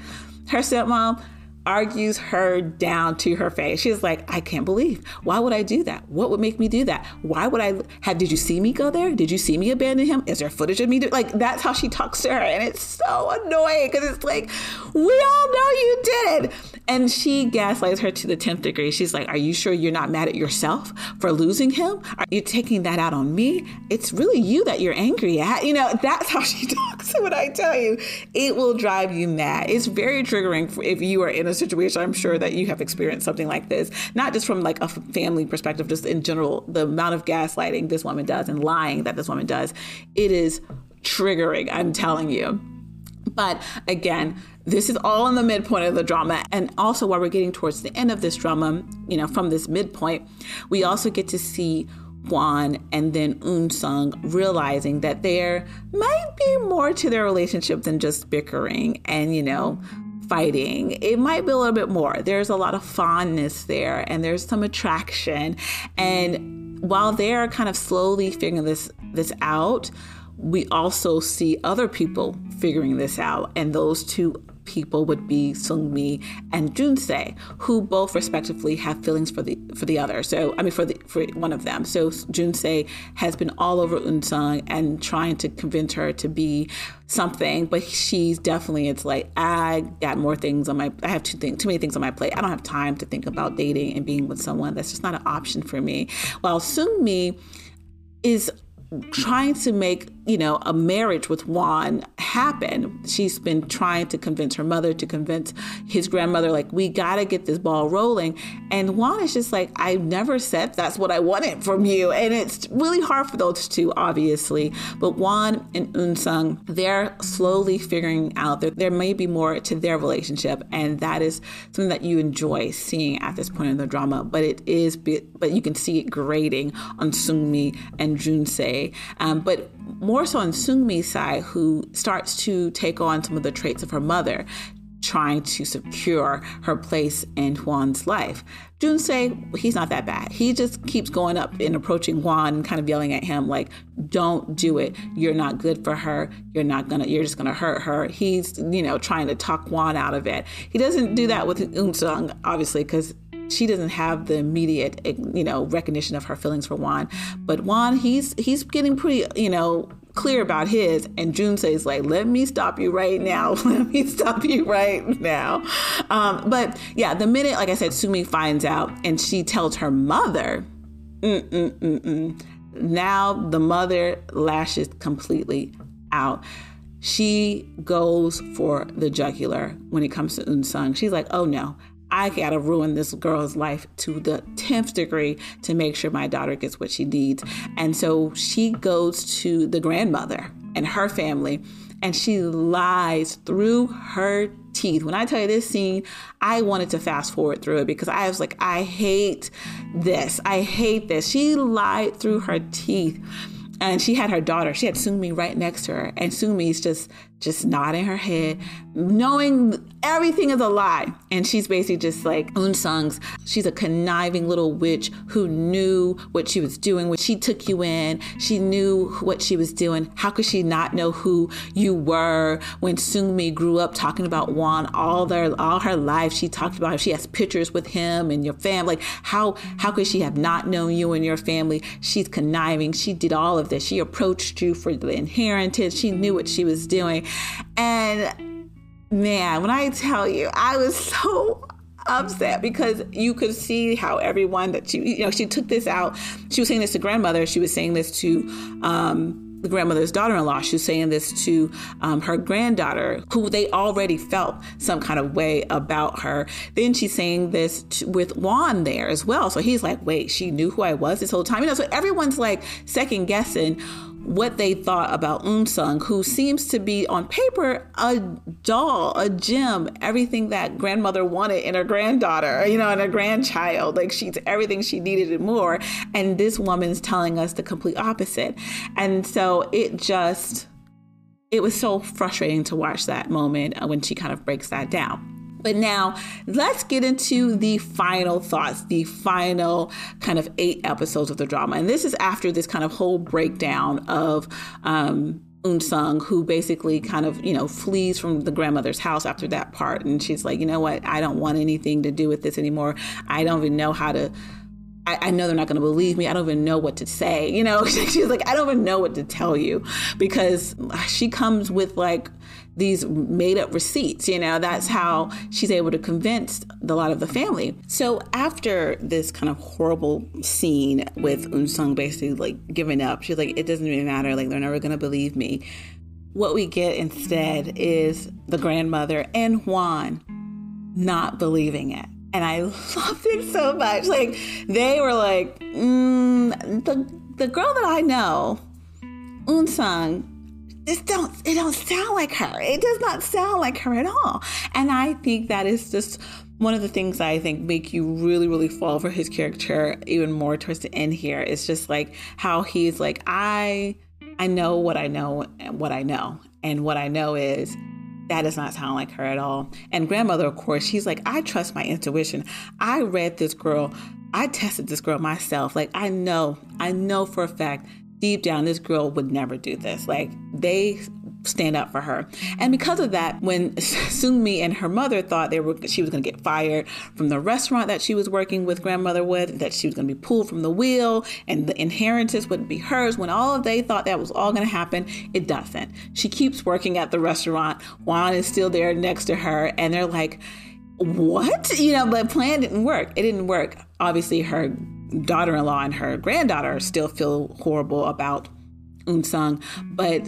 her stepmom argues her down to her face. She's like, I can't believe. Why would I do that? What would make me do that? Why would I have? Did you see me go there? Did you see me abandon him? Is there footage of me? Do, like, that's how she talks to her. And it's so annoying because it's like, we all know you did it. And she gaslights her to the 10th degree. She's like, Are you sure you're not mad at yourself for losing him? Are you taking that out on me? It's really you that you're angry at. You know, that's how she talks. When I tell you, it will drive you mad. It's very triggering if you are in a situation, I'm sure that you have experienced something like this, not just from like a family perspective, just in general, the amount of gaslighting this woman does and lying that this woman does, it is triggering, I'm telling you. But again, this is all in the midpoint of the drama. And also, while we're getting towards the end of this drama, you know, from this midpoint, we also get to see Hwan and then Eun Sung realizing that there might be more to their relationship than just bickering and, you know, fighting. It might be a little bit more. There's a lot of fondness there and there's some attraction. And while they're kind of slowly figuring this this out, we also see other people figuring this out and those two people would be Sungmi and Junse, who both respectively have feelings for the for the other. So I mean for the for one of them. So Junse has been all over Eun and trying to convince her to be something, but she's definitely it's like I got more things on my I have too things too many things on my plate. I don't have time to think about dating and being with someone. That's just not an option for me. While Sungmi is trying to make, you know, a marriage with Hwan happen. She's been trying to convince her mother, to convince his grandmother, like, we got to get this ball rolling. And Hwan is just like, I never said that's what I wanted from you. And it's really hard for those two, obviously. But Hwan and Eun they're slowly figuring out that there may be more to their relationship. And that is something that you enjoy seeing at this point in the drama. But it is, but you can see it grating on Sungmi and Junse um, but more so on Sungmi's side, who starts to take on some of the traits of her mother, trying to secure her place in Hwan's life. Junse, he's not that bad. He just keeps going up and approaching and kind of yelling at him like, "Don't do it. You're not good for her. You're not gonna. You're just gonna hurt her." He's you know trying to talk Hwan out of it. He doesn't do that with Eun obviously, because she doesn't have the immediate you know recognition of her feelings for Hwan. But Hwan, he's he's getting pretty you know clear about his, and Junse like, "Let me stop you right now. Let me stop you right now." Um, but yeah, the minute like I said, Sungmi finds out and she tells her mother, Mm-mm-mm-mm. now the mother lashes completely out she goes for the jugular when it comes to Eun She's like, oh no, I gotta ruin this girl's life to the 10th degree to make sure my daughter gets what she needs. And so she goes to the grandmother and her family and she lies through her teeth. When I tell you this scene, I wanted to fast forward through it because I was like, I hate this. I hate this. She lied through her teeth and she had her daughter. She had Sungmi right next to her, and Sungmi's just just nodding her head, knowing everything is a lie. And she's basically just like Eun Sung's. She's a conniving little witch who knew what she was doing when she took you in. She knew what she was doing. How could she not know who you were? When Sungmi grew up talking about Hwan all their all her life, she talked about she has pictures with him and your family. Like how how could she have not known you and your family? She's conniving. She did all of this. She approached you for the inheritance. She knew what she was doing. And Man, when I tell you, I was so upset because you could see how everyone that she, you know, she took this out. She was saying this to grandmother. She was saying this to, um, the grandmother's daughter-in-law. She was saying this to um, her granddaughter, who they already felt some kind of way about her. Then she's saying this to, with Hwan there as well. So he's like, "Wait, she knew who I was this whole time." You know, so everyone's like second guessing what they thought about Eun Sung, who seems to be on paper a doll, a gem, everything that grandmother wanted in her granddaughter, you know, in her grandchild. Like she's everything she needed and more. And this woman's telling us the complete opposite. And so it just, it was so frustrating to watch that moment when she kind of breaks that down. But now let's get into the final thoughts, the final kind of eight episodes of the drama. And this is after this kind of whole breakdown of um, Eun Sung, who basically kind of, you know, flees from the grandmother's house after that part. And she's like, you know what? I don't want anything to do with this anymore. I don't even know how to. I, know they're not going to believe me. I don't even know what to say. You know, she's like, I don't even know what to tell you because she comes with like these made up receipts. You know, that's how she's able to convince a lot of the family. So after this kind of horrible scene with Eun Sung basically like giving up, she's like, it doesn't even matter. Like, they're never going to believe me. What we get instead is the grandmother and Hwan not believing it. And I loved it so much. Like, they were like, mm, the, the girl that I know, Eun Sung, this don't it don't sound like her. It does not sound like her at all. And I think that is just one of the things I think make you really, really fall for his character even more towards the end here is just like how he's like, I I know what I know and what I know. And what I know is that does not sound like her at all. And grandmother, of course, she's like, I trust my intuition. I read this girl. I tested this girl myself. Like, I know, I know for a fact deep down, this girl would never do this. Like they stand up for her. And because of that, when Sungmi and her mother thought they were she was going to get fired from the restaurant that she was working with grandmother with, that she was going to be pulled from the wheel and the inheritance wouldn't be hers, when all of they thought that was all going to happen, it doesn't. She keeps working at the restaurant. Hwan is still there next to her and they're like, "What?" You know, but plan didn't work. It didn't work. Obviously her daughter in law and her granddaughter still feel horrible about Eun Sung, but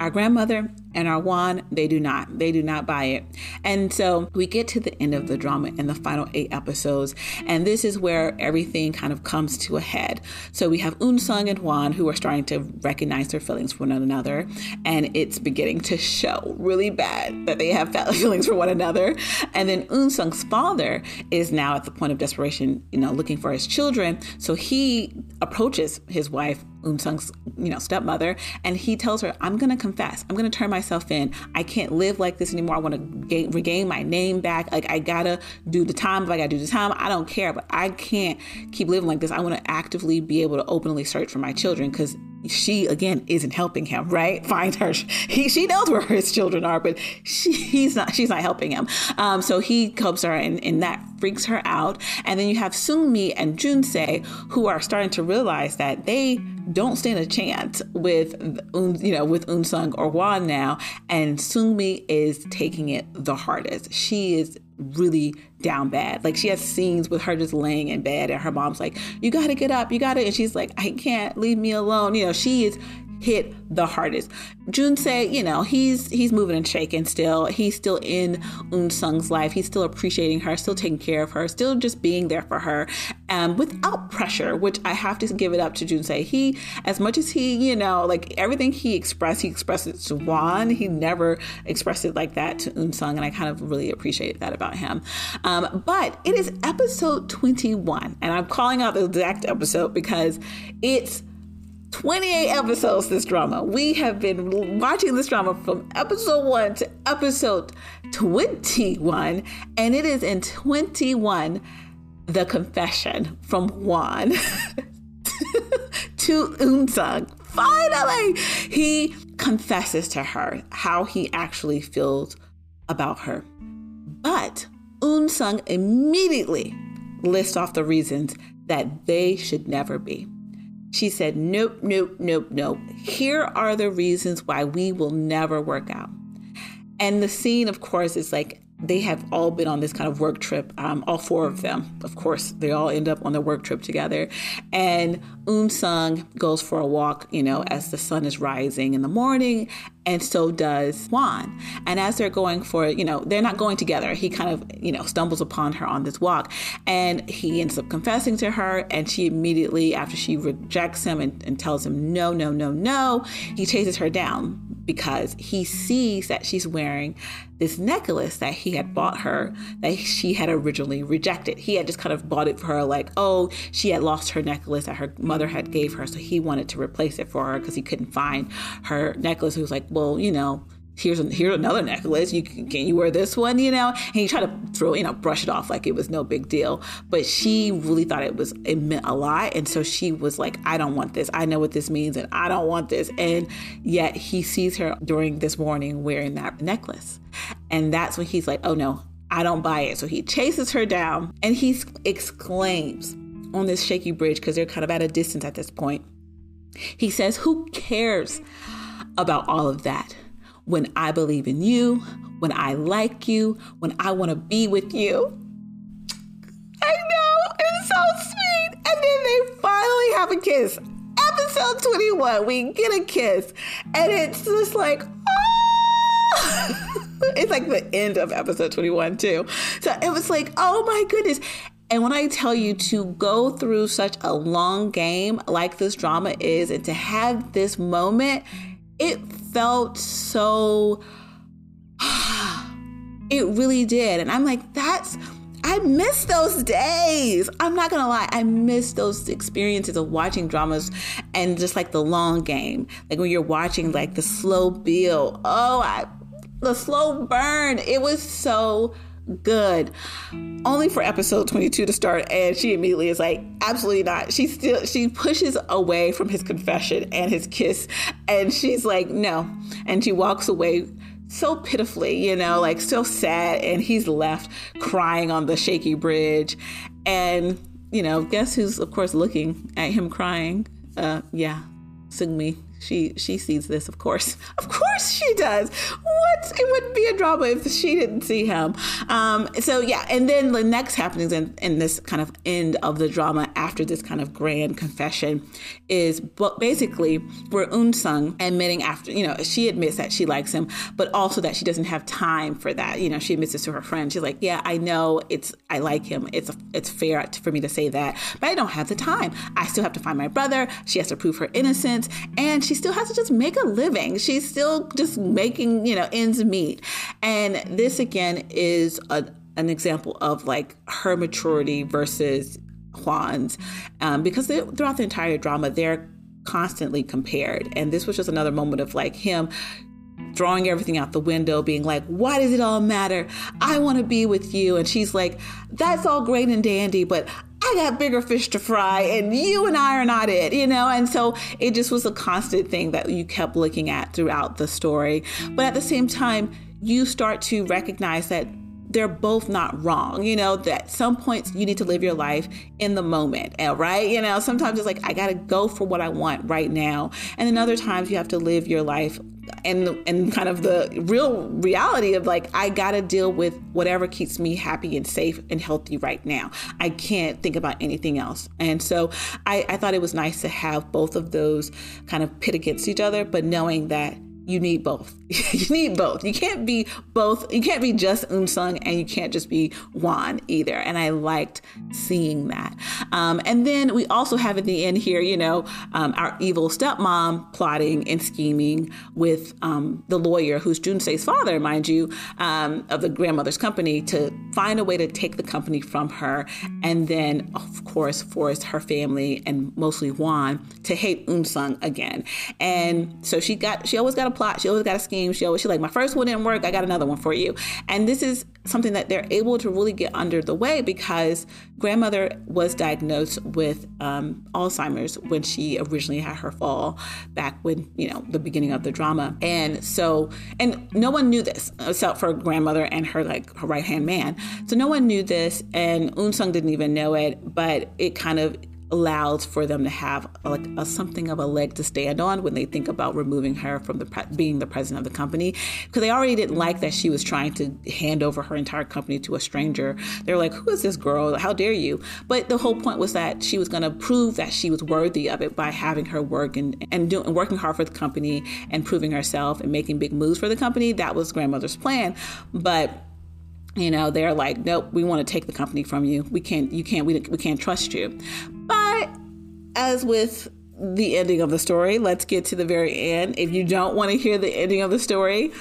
our grandmother and our Hwan, they do not. They do not buy it. And so we get to the end of the drama in the final eight episodes, and this is where everything kind of comes to a head. So we have Eun Sung and Hwan who are starting to recognize their feelings for one another, and it's beginning to show really bad that they have feelings for one another. And then Eun Sung's father is now at the point of desperation, you know, looking for his children. So he approaches his wife Eun Sung's, you know, stepmother, and he tells her, "I'm going to confess. I'm going to turn myself in. I can't live like this anymore. I want to regain my name back. Like I gotta do the time. If I gotta do the time, I don't care. But I can't keep living like this. I want to actively be able to openly search for my children because she again isn't helping him right? Find her. He she knows where his children are but she, he's not she's not helping him. Um, so he helps her and, and that freaks her out. And then you have Sungmi and Junse who are starting to realize that they don't stand a chance with you know with Eun Sung or Hwan now. And Sungmi is taking it the hardest. She is really down bad. Like she has scenes with her just laying in bed and her mom's like, You gotta get up, you gotta and she's like, I can't, leave me alone. You know, she is hit the hardest. Junse, you know, he's he's moving and shaking still. He's still in Eun Sung's life. He's still appreciating her, still taking care of her, still just being there for her, um, without pressure. Which I have to give it up to Junse. He, as much as he, you know, like everything he expressed, he expressed it to Hwan. He never expressed it like that to Eun Sung, and I kind of really appreciate that about him. Um, but it is episode twenty one, and I'm calling out the exact episode because it's 28 episodes this drama. We have been watching this drama from episode 1 to episode 21 and it is in 21 the confession from Hwan to Eun Sung. Finally, he confesses to her how he actually feels about her. But Eun Sung immediately lists off the reasons that they should never be. She said, Nope, nope, nope, nope. Here are the reasons why we will never work out. And the scene, of course, is like they have all been on this kind of work trip. Um, all four of them, of course, they all end up on the work trip together. And Eun Sung goes for a walk, you know, as the sun is rising in the morning, and so does Hwan. And as they're going for, you know, they're not going together. He kind of, you know, stumbles upon her on this walk, and he ends up confessing to her. And she immediately, after she rejects him and, and tells him no, no, no, no, he chases her down because he sees that she's wearing this necklace that he had bought her that she had originally rejected. He had just kind of bought it for her like, oh, she had lost her necklace that her mother had gave her, so he wanted to replace it for her because he couldn't find her necklace. He was like, well, you know, here's here's another necklace. You can, can you wear this one? You know, and he tried to throw you know brush it off like it was no big deal. But she really thought it was it meant a lot, and so she was like, I don't want this. I know what this means, and I don't want this. And yet he sees her during this morning wearing that necklace, and that's when he's like, oh no. I don't buy it. So he chases her down and he exclaims on this shaky bridge because they're kind of at a distance at this point. He says, Who cares about all of that? When I believe in you, when I like you, when I want to be with you. I know, it's so sweet. And then they finally have a kiss. Episode 21, we get a kiss. And it's just like, oh! it's like the end of episode 21, too. So it was like, oh my goodness. And when I tell you to go through such a long game like this drama is, and to have this moment, it felt so it really did and i'm like that's I miss those days. I'm not gonna lie. I miss those experiences of watching dramas and just like the long game. Like when you're watching like the slow build. Oh, I, the slow burn. It was so good. Only for episode 22 to start, and she immediately is like, absolutely not. She still she pushes away from his confession and his kiss, and she's like, no. And she walks away so pitifully, you know, like so sad, and he's left crying on the shaky bridge. And, you know, guess who's of course looking at him crying? Uh yeah, Sungmi she she sees this, of course. Of course she does. What? It wouldn't be a drama if she didn't see him. Um, so yeah, and then the next happenings in, in this kind of end of the drama after this kind of grand confession is basically where Eun Sung admitting after you know she admits that she likes him, but also that she doesn't have time for that. You know, she admits this to her friend. She's like, yeah, I know it's I like him. It's it's fair for me to say that, but I don't have the time. I still have to find my brother. She has to prove her innocence, and she still has to just make a living. She's still just making, you know, ends meet. And this again is a, an example of like her maturity versus Hwan's, um, because throughout the entire drama, they're constantly compared. And this was just another moment of like him throwing everything out the window, being like, Why does it all matter? I want to be with you. And she's like, That's all great and dandy, but I got bigger fish to fry, and you and I are not it, you know? And so it just was a constant thing that you kept looking at throughout the story. But at the same time, you start to recognize that they're both not wrong. You know, that some points you need to live your life in the moment, eh, right? You know, sometimes it's like, I got to go for what I want right now. And then other times you have to live your life and and kind of the real reality of like I got to deal with whatever keeps me happy and safe and healthy right now. I can't think about anything else. And so I, I thought it was nice to have both of those kind of pit against each other, but knowing that you need both. you need both. You can't be both. You can't be just Eun and you can't just be Hwan either. And I liked seeing that. Um, and then we also have at the end here, you know, um, our evil stepmom plotting and scheming with um, the lawyer who's Junse's father, mind you, um, of the grandmother's company to find a way to take the company from her. And then, of course, force her family and mostly Hwan to hate Eun again. And so she got, she always got a plot. She always got a scheme. She always, she's like, my first one didn't work. I got another one for you. And this is something that they're able to really get under the way because grandmother was diagnosed with um, Alzheimer's when she originally had her fall back when, you know, the beginning of the drama. And so, and no one knew this except for grandmother and her, like, her right hand man. So no one knew this. And Eun Sung didn't even know it, but it kind of allows for them to have like a, something of a leg to stand on when they think about removing her from the pre- being the president of the company. Because they already didn't like that she was trying to hand over her entire company to a stranger. They're like who is this girl? How dare you? But the whole point was that she was going to prove that she was worthy of it by having her work and and, doing working hard for the company and proving herself and making big moves for the company. That was grandmother's plan. But you know they're like nope we want to take the company from you. We can't you can't we, we can't trust you but as with the ending of the story let's get to the very end. If you don't want to hear the ending of the story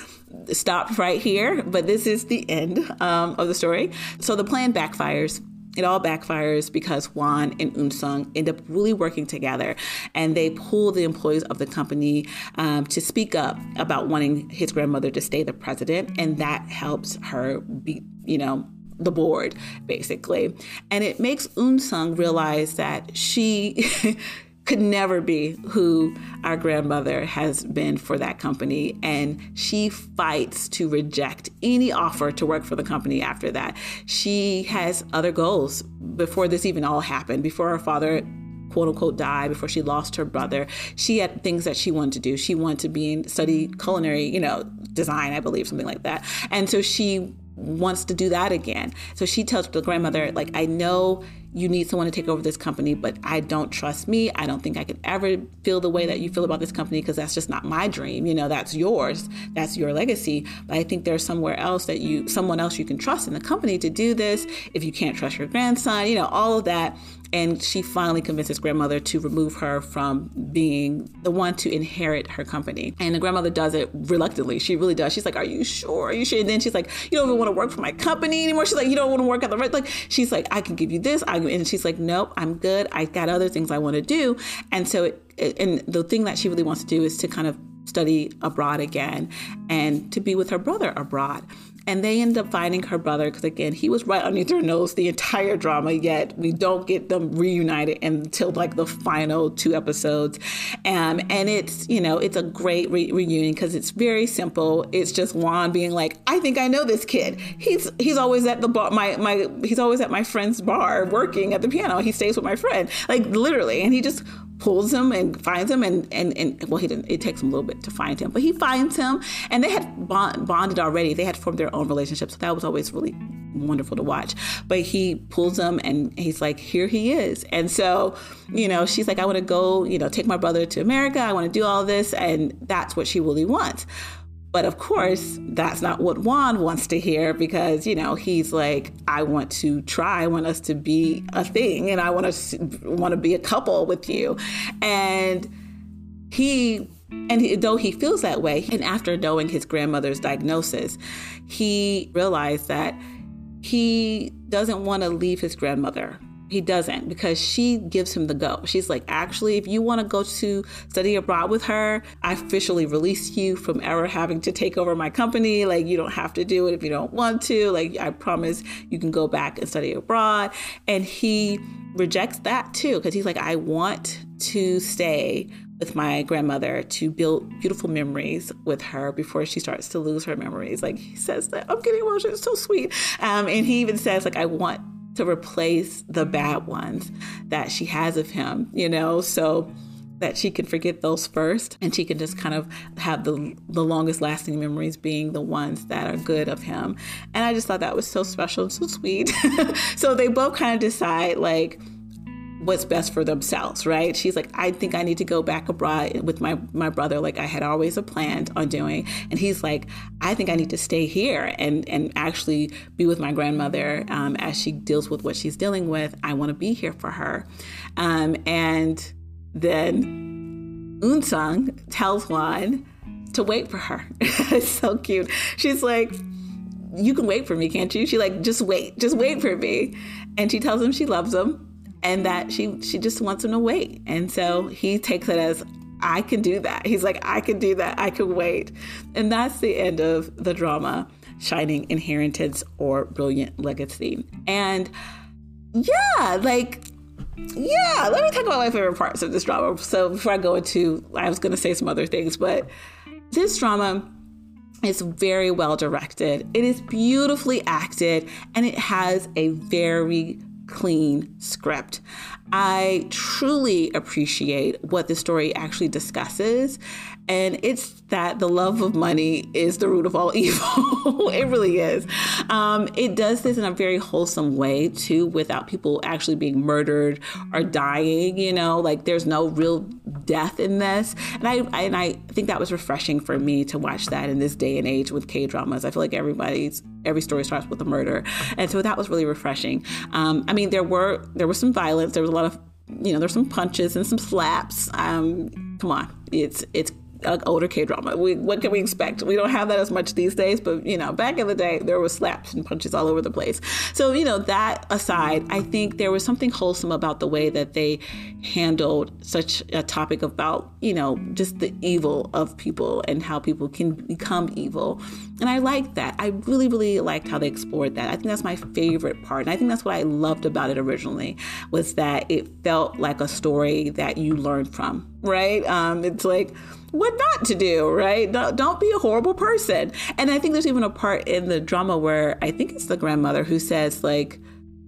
stop right here but this is the end um, of the story. So the plan backfires. It all backfires because Hwan and Eun Sung end up really working together and they pull the employees of the company um, to speak up about wanting his grandmother to stay the president. And that helps her be, you know, the board basically. And it makes Eun Sung realize that she could never be who our grandmother has been for that company. And she fights to reject any offer to work for the company after that. She has other goals before this even all happened, before her father quote unquote died before she lost her brother she had things that she wanted to do she wanted to be in study culinary you know design i believe something like that and so she wants to do that again so she tells the grandmother like i know you need someone to take over this company, but I don't trust me. I don't think I could ever feel the way that you feel about this company because that's just not my dream. You know, that's yours. That's your legacy. But I think there's somewhere else that you, someone else you can trust in the company to do this. If you can't trust your grandson, you know, all of that. And she finally convinces grandmother to remove her from being the one to inherit her company. And the grandmother does it reluctantly. She really does. She's like, Are you sure? Are you sure? And then she's like, You don't even want to work for my company anymore. She's like, You don't want to work at the right. Like, she's like, I can give you this. I and she's like, nope, I'm good. I got other things I want to do. And so, it, it, and the thing that she really wants to do is to kind of study abroad again and to be with her brother abroad. And they end up finding her brother because, again, he was right underneath their nose the entire drama, yet we don't get them reunited until like the final two episodes. Um, and it's, you know, it's a great re- reunion because it's very simple. It's just Hwan being like, I think I know this kid. He's he's always at the bar, my, my, he's always at my friend's bar working at the piano. He stays with my friend, like literally. And he just pulls him and finds him and, and, and well he didn't it takes him a little bit to find him but he finds him and they had bond, bonded already. They had formed their own relationship. So that was always really wonderful to watch. But he pulls him and he's like here he is. And so you know she's like i want to go you know take my brother to america. I want to do all this. And that's what she really wants but of course, that's not what Hwan wants to hear because, you know, he's like, I want to try, I want us to be a thing and I want to want to be a couple with you. And he and he, though he feels that way, and after knowing his grandmother's diagnosis, he realized that he doesn't want to leave his grandmother he doesn't because she gives him the go. She's like, actually, if you want to go to study abroad with her, I officially release you from ever having to take over my company. Like, you don't have to do it if you don't want to. Like, I promise you can go back and study abroad. And he rejects that too because he's like, I want to stay with my grandmother to build beautiful memories with her before she starts to lose her memories. Like he says that I'm getting emotional. It's so sweet. Um, and he even says like I want to replace the bad ones that she has of him, you know? So that she can forget those first and she can just kind of have the the longest lasting memories being the ones that are good of him. And I just thought that was so special and so sweet. so they both kind of decide like what's best for themselves, right? She's like, I think I need to go back abroad with my my brother, like I had always planned on doing. And he's like, I think I need to stay here and and actually be with my grandmother um, as she deals with what she's dealing with. I want to be here for her. Um, and then Eun Sung tells Hwan to wait for her. it's so cute. She's like, you can wait for me, can't you? She like, just wait, just wait for me. And she tells him she loves him and that mm-hmm. she she just wants him to wait. And so he takes it as I can do that. He's like, I can do that. I can wait. And that's the end of the drama, Shining Inheritance or Brilliant Legacy. And yeah, like, yeah, let me talk about my favorite parts of this drama. So before I go into, I was going to say some other things, but this drama is very well directed. It is beautifully acted and it has a very clean script. I truly appreciate what the story actually discusses. And it's that the love of money is the root of all evil. it really is. Um, it does this in a very wholesome way, too, without people actually being murdered or dying. You know, like there's no real death in this. And I, and I think that was refreshing for me to watch that in this day and age with K dramas. I feel like everybody's every story starts with a murder, and so that was really refreshing. Um, I mean, there were there was some violence. There was a lot of you know, there's some punches and some slaps. Um, come on, it's it's an older K drama. We, what can we expect? We don't have that as much these days, but you know, back in the day, there was slaps and punches all over the place. So you know, that aside, I think there was something wholesome about the way that they handled such a topic about you know just the evil of people and how people can become evil. And I liked that. I really, really liked how they explored that. I think that's my favorite part, and I think that's what I loved about it originally was that it felt like a story that you learned from. Right? Um, it's like what not to do, right? Don't, don't be a horrible person. And I think there's even a part in the drama where I think it's the grandmother who says, like,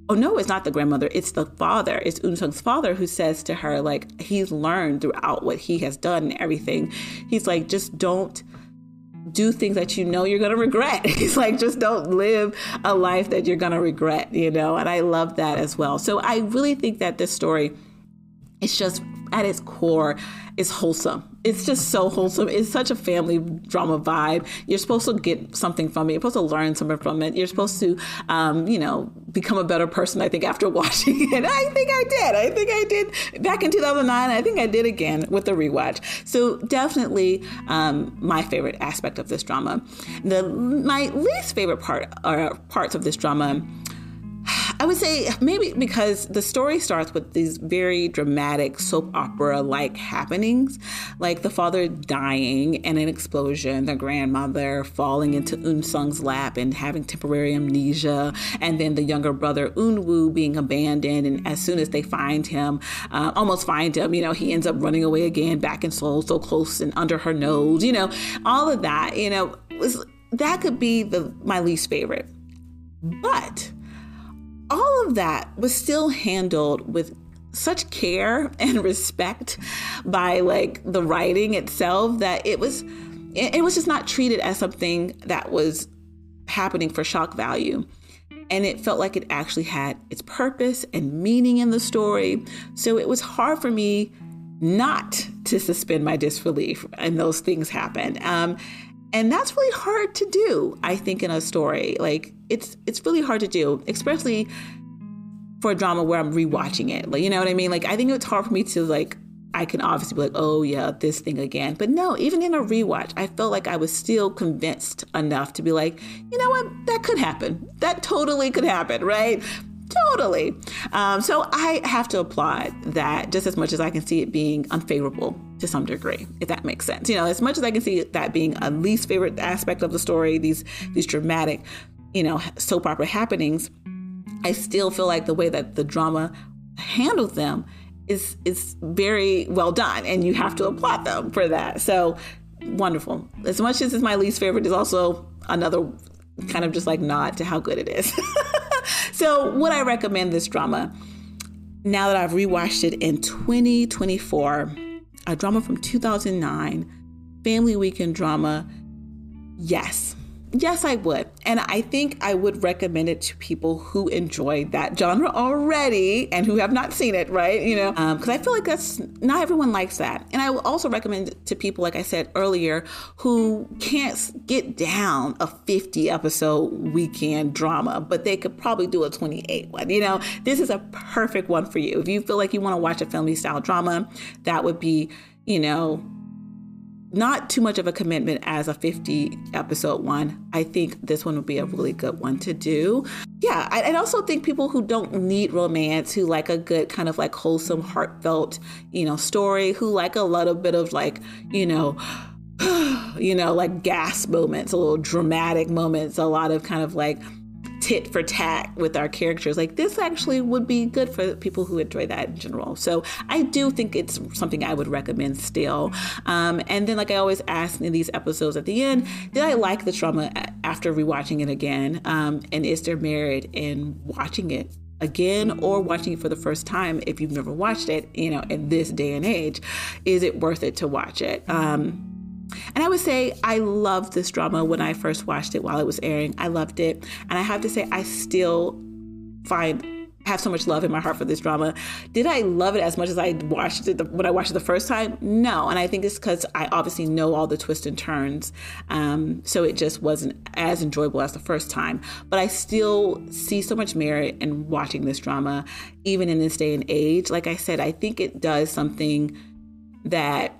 oh no, it's not the grandmother, it's the father. It's Eun father who says to her, like, he's learned throughout what he has done and everything. He's like, just don't do things that you know you're going to regret. He's like, just don't live a life that you're going to regret, you know? And I love that as well. So I really think that this story is just at its core is wholesome it's just so wholesome. It's such a family drama vibe. You're supposed to get something from it. You're supposed to learn something from it. You're supposed to, um, you know, become a better person. I think after watching it, I think I did. I think I did back in 2009. I think I did again with the rewatch. So definitely um, my favorite aspect of this drama. The my least favorite part or parts of this drama I would say maybe because the story starts with these very dramatic soap opera like happenings, like the father dying and an explosion, the grandmother falling into Eun Sung's lap and having temporary amnesia, and then the younger brother Eun Woo being abandoned. And as soon as they find him, uh, almost find him, you know, he ends up running away again back in Seoul, so close and under her nose, you know, all of that, you know, was that could be the my least favorite. But all of that was still handled with such care and respect by like the writing itself that it was it, was just not treated as something that was happening for shock value. And it felt like it actually had its purpose and meaning in the story. So it was hard for me not to suspend my disbelief and those things happened. Um, and that's really hard to do i think in a story. Like it's it's really hard to do especially for a drama where i'm rewatching it. Like you know what i mean? Like i think it's hard for me to like i can obviously be like oh yeah this thing again. But no even in a rewatch i felt like i was still convinced enough to be like you know what? That could happen. That totally could happen right? Totally. Um, so I have to applaud that just as much as I can see it being unfavorable to some degree, if that makes sense. You know, as much as I can see that being a least favorite aspect of the story, these these dramatic, you know, soap opera happenings, I still feel like the way that the drama handled them is is very well done, and you have to applaud them for that. So wonderful. As much as it's my least favorite, is also another kind of just like nod to how good it is. So, would I recommend this drama? Now that I've rewatched it in 2024, a drama from 2009, family weekend drama, yes. Yes, I would. And I think I would recommend it to people who enjoy that genre already and who have not seen it, right? You know, because um, I feel like that's not everyone likes that. And I will also recommend it to people, like I said earlier, who can't get down a 50 episode weekend drama, but they could probably do a 28 one. You know, this is a perfect one for you. If you feel like you want to watch a family style drama, that would be, you know, not too much of a commitment as a 50 episode one. I think this one would be a really good one to do. Yeah, I, I also think people who don't need romance, who like a good kind of like wholesome, heartfelt, you know, story, who like a little bit of like, you know, you know, like gas moments, a little dramatic moments, a lot of kind of like tit for tat with our characters. Like this actually would be good for people who enjoy that in general. So I do think it's something I would recommend still. Um, and then, like I always ask in these episodes at the end, did I like the trauma after rewatching it again? Um, and is there merit in watching it again or watching it for the first time if you've never watched it you know in this day and age is it worth it to watch it um and I would say I loved this drama when I first watched it while it was airing. I loved it. And I have to say, I still find have so much love in my heart for this drama. Did I love it as much as I watched it the, when I watched it the first time? No, and I think it's because I obviously know all the twists and turns, um, so it just wasn't as enjoyable as the first time. But I still see so much merit in watching this drama, even in this day and age. Like I said, I think it does something that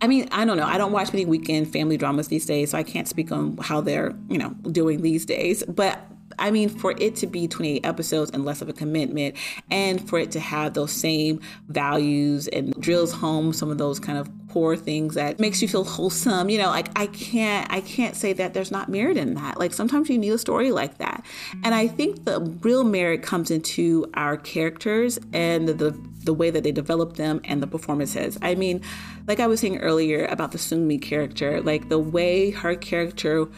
I mean, I don't know. I don't watch many weekend family dramas these days, so I can't speak on how they're, you know, doing these days. But I mean, for it to be 28 episodes and less of a commitment, and for it to have those same values and drills home some of those kind of core things that makes you feel wholesome, you know, like I can't, I can't say that there's not merit in that. Like sometimes you need a story like that, and I think the real merit comes into our characters and the, the way that they develop them and the performances. I mean, like I was saying earlier about the Sungmi character, like the way her character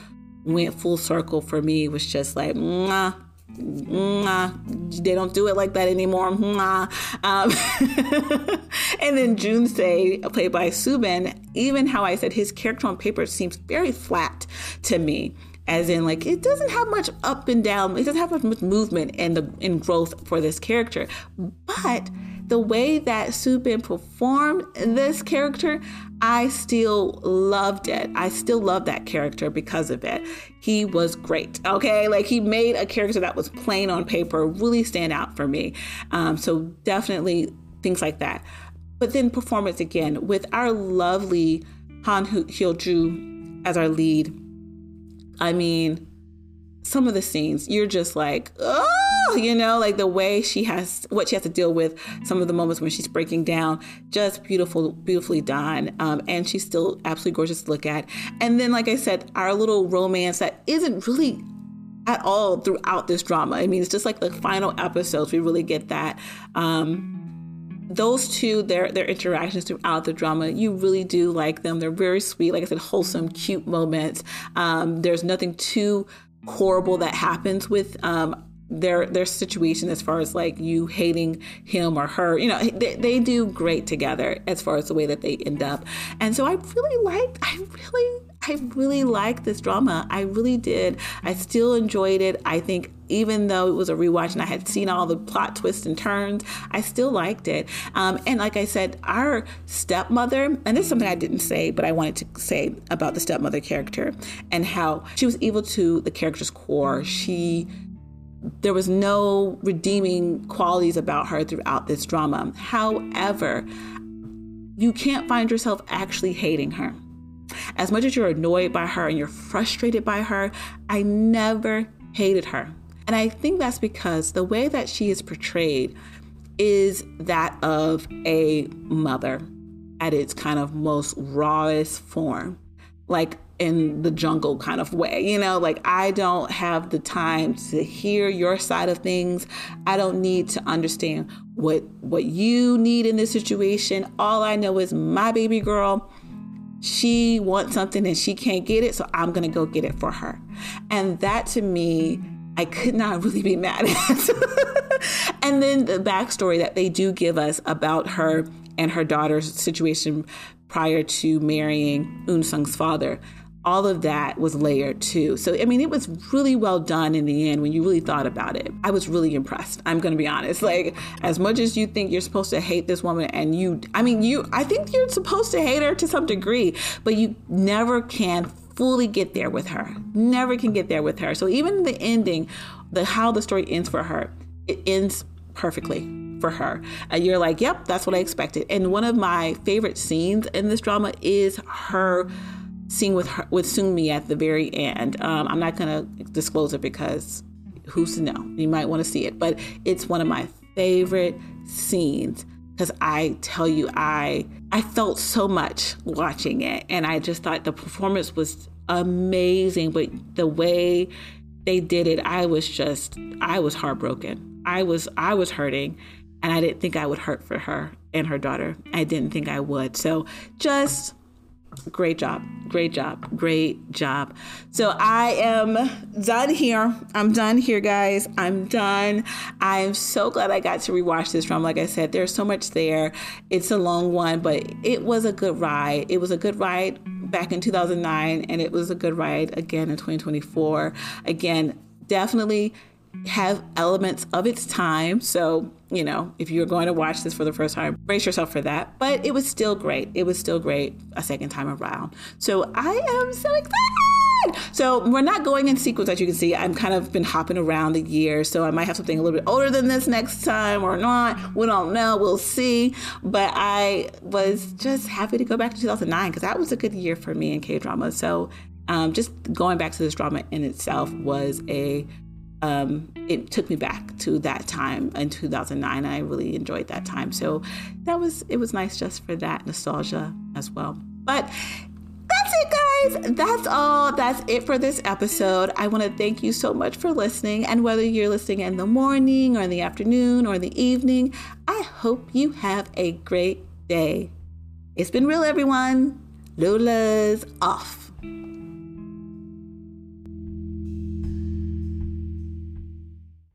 went full circle for me. Was just like, they don't do it like that anymore. Um, and then Junse, played by Soo Bin, even how I said his character on paper seems very flat to me. As in like it doesn't have much up and down. It doesn't have much movement and the in growth for this character. But the way that Soo Bin performed this character, I still loved it. I still love that character because of it. He was great. Okay, like he made a character that was plain on paper really stand out for me. Um, so definitely things like that. But then performance again with our lovely Han Hyo Joo as our lead. I mean, some of the scenes you're just like, oh you know, like the way she has what she has to deal with, some of the moments when she's breaking down, just beautiful, beautifully done. Um, and she's still absolutely gorgeous to look at. And then, like I said, our little romance that isn't really at all throughout this drama. I mean, it's just like the final episodes, we really get that. Um, those two, their their interactions throughout the drama, you really do like them. They're very sweet, like I said, wholesome, cute moments. Um, there's nothing too horrible that happens with um, their their situation as far as like you hating him or her you know they, they do great together as far as the way that they end up and so i really liked i really i really liked this drama i really did i still enjoyed it i think even though it was a rewatch and I had seen all the plot twists and turns, I still liked it. Um, and like I said, our stepmother, and this is something I didn't say, but I wanted to say about the stepmother character and how she was evil to the character's core. She there was no redeeming qualities about her throughout this drama. However, you can't find yourself actually hating her. As much as you're annoyed by her and you're frustrated by her, I never hated her. And I think that's because the way that she is portrayed is that of a mother at its kind of most rawest form. Like in the jungle kind of way. You know, like I don't have the time to hear your side of things. I don't need to understand what what you need in this situation. All I know is my baby girl she wants something and she can't get it, so I'm going to go get it for her. And that to me I could not really be mad at. and then the backstory that they do give us about her and her daughter's situation prior to marrying Eun Sung's father all of that was layered too. So, I mean, it was really well done in the end when you really thought about it. I was really impressed. I'm going to be honest. Like, as much as you think you're supposed to hate this woman, and you, I mean, you, I think you're supposed to hate her to some degree, but you never can fully get there with her. Never can get there with her. So, even the ending, the how the story ends for her, it ends perfectly for her. And you're like, yep, that's what I expected. And one of my favorite scenes in this drama is her scene with her, with Sungmi at the very end. Um, I'm not gonna disclose it because who's to know? You might want to see it, but it's one of my favorite scenes because I tell you, I I felt so much watching it, and I just thought the performance was amazing. But the way they did it, I was just I was heartbroken. I was I was hurting, and I didn't think I would hurt for her and her daughter. I didn't think I would. So just great job. Great job. Great job. So I am done here. I'm done here, guys. I'm done. I'm so glad I got to rewatch this from. Like I said, there's so much there. It's a long one, but it was a good ride. It was a good ride back in 2009, and it was a good ride again in 2024. Again, definitely have elements of its time. So, you know, if you're going to watch this for the first time, brace yourself for that. But it was still great. It was still great a second time around. So I am so excited. So we're not going in sequence, as you can see. I've kind of been hopping around the year, so I might have something a little bit older than this next time or not. We don't know. We'll see. But I was just happy to go back to 2009 because that was a good year for me in K drama. So um, just going back to this drama in itself was a um, it took me back to that time in 2009. I really enjoyed that time. So that was, it was nice just for that nostalgia as well. But that's it, guys. That's all. That's it for this episode. I want to thank you so much for listening. And whether you're listening in the morning or in the afternoon or the evening, I hope you have a great day. It's been real, everyone. Lola's off.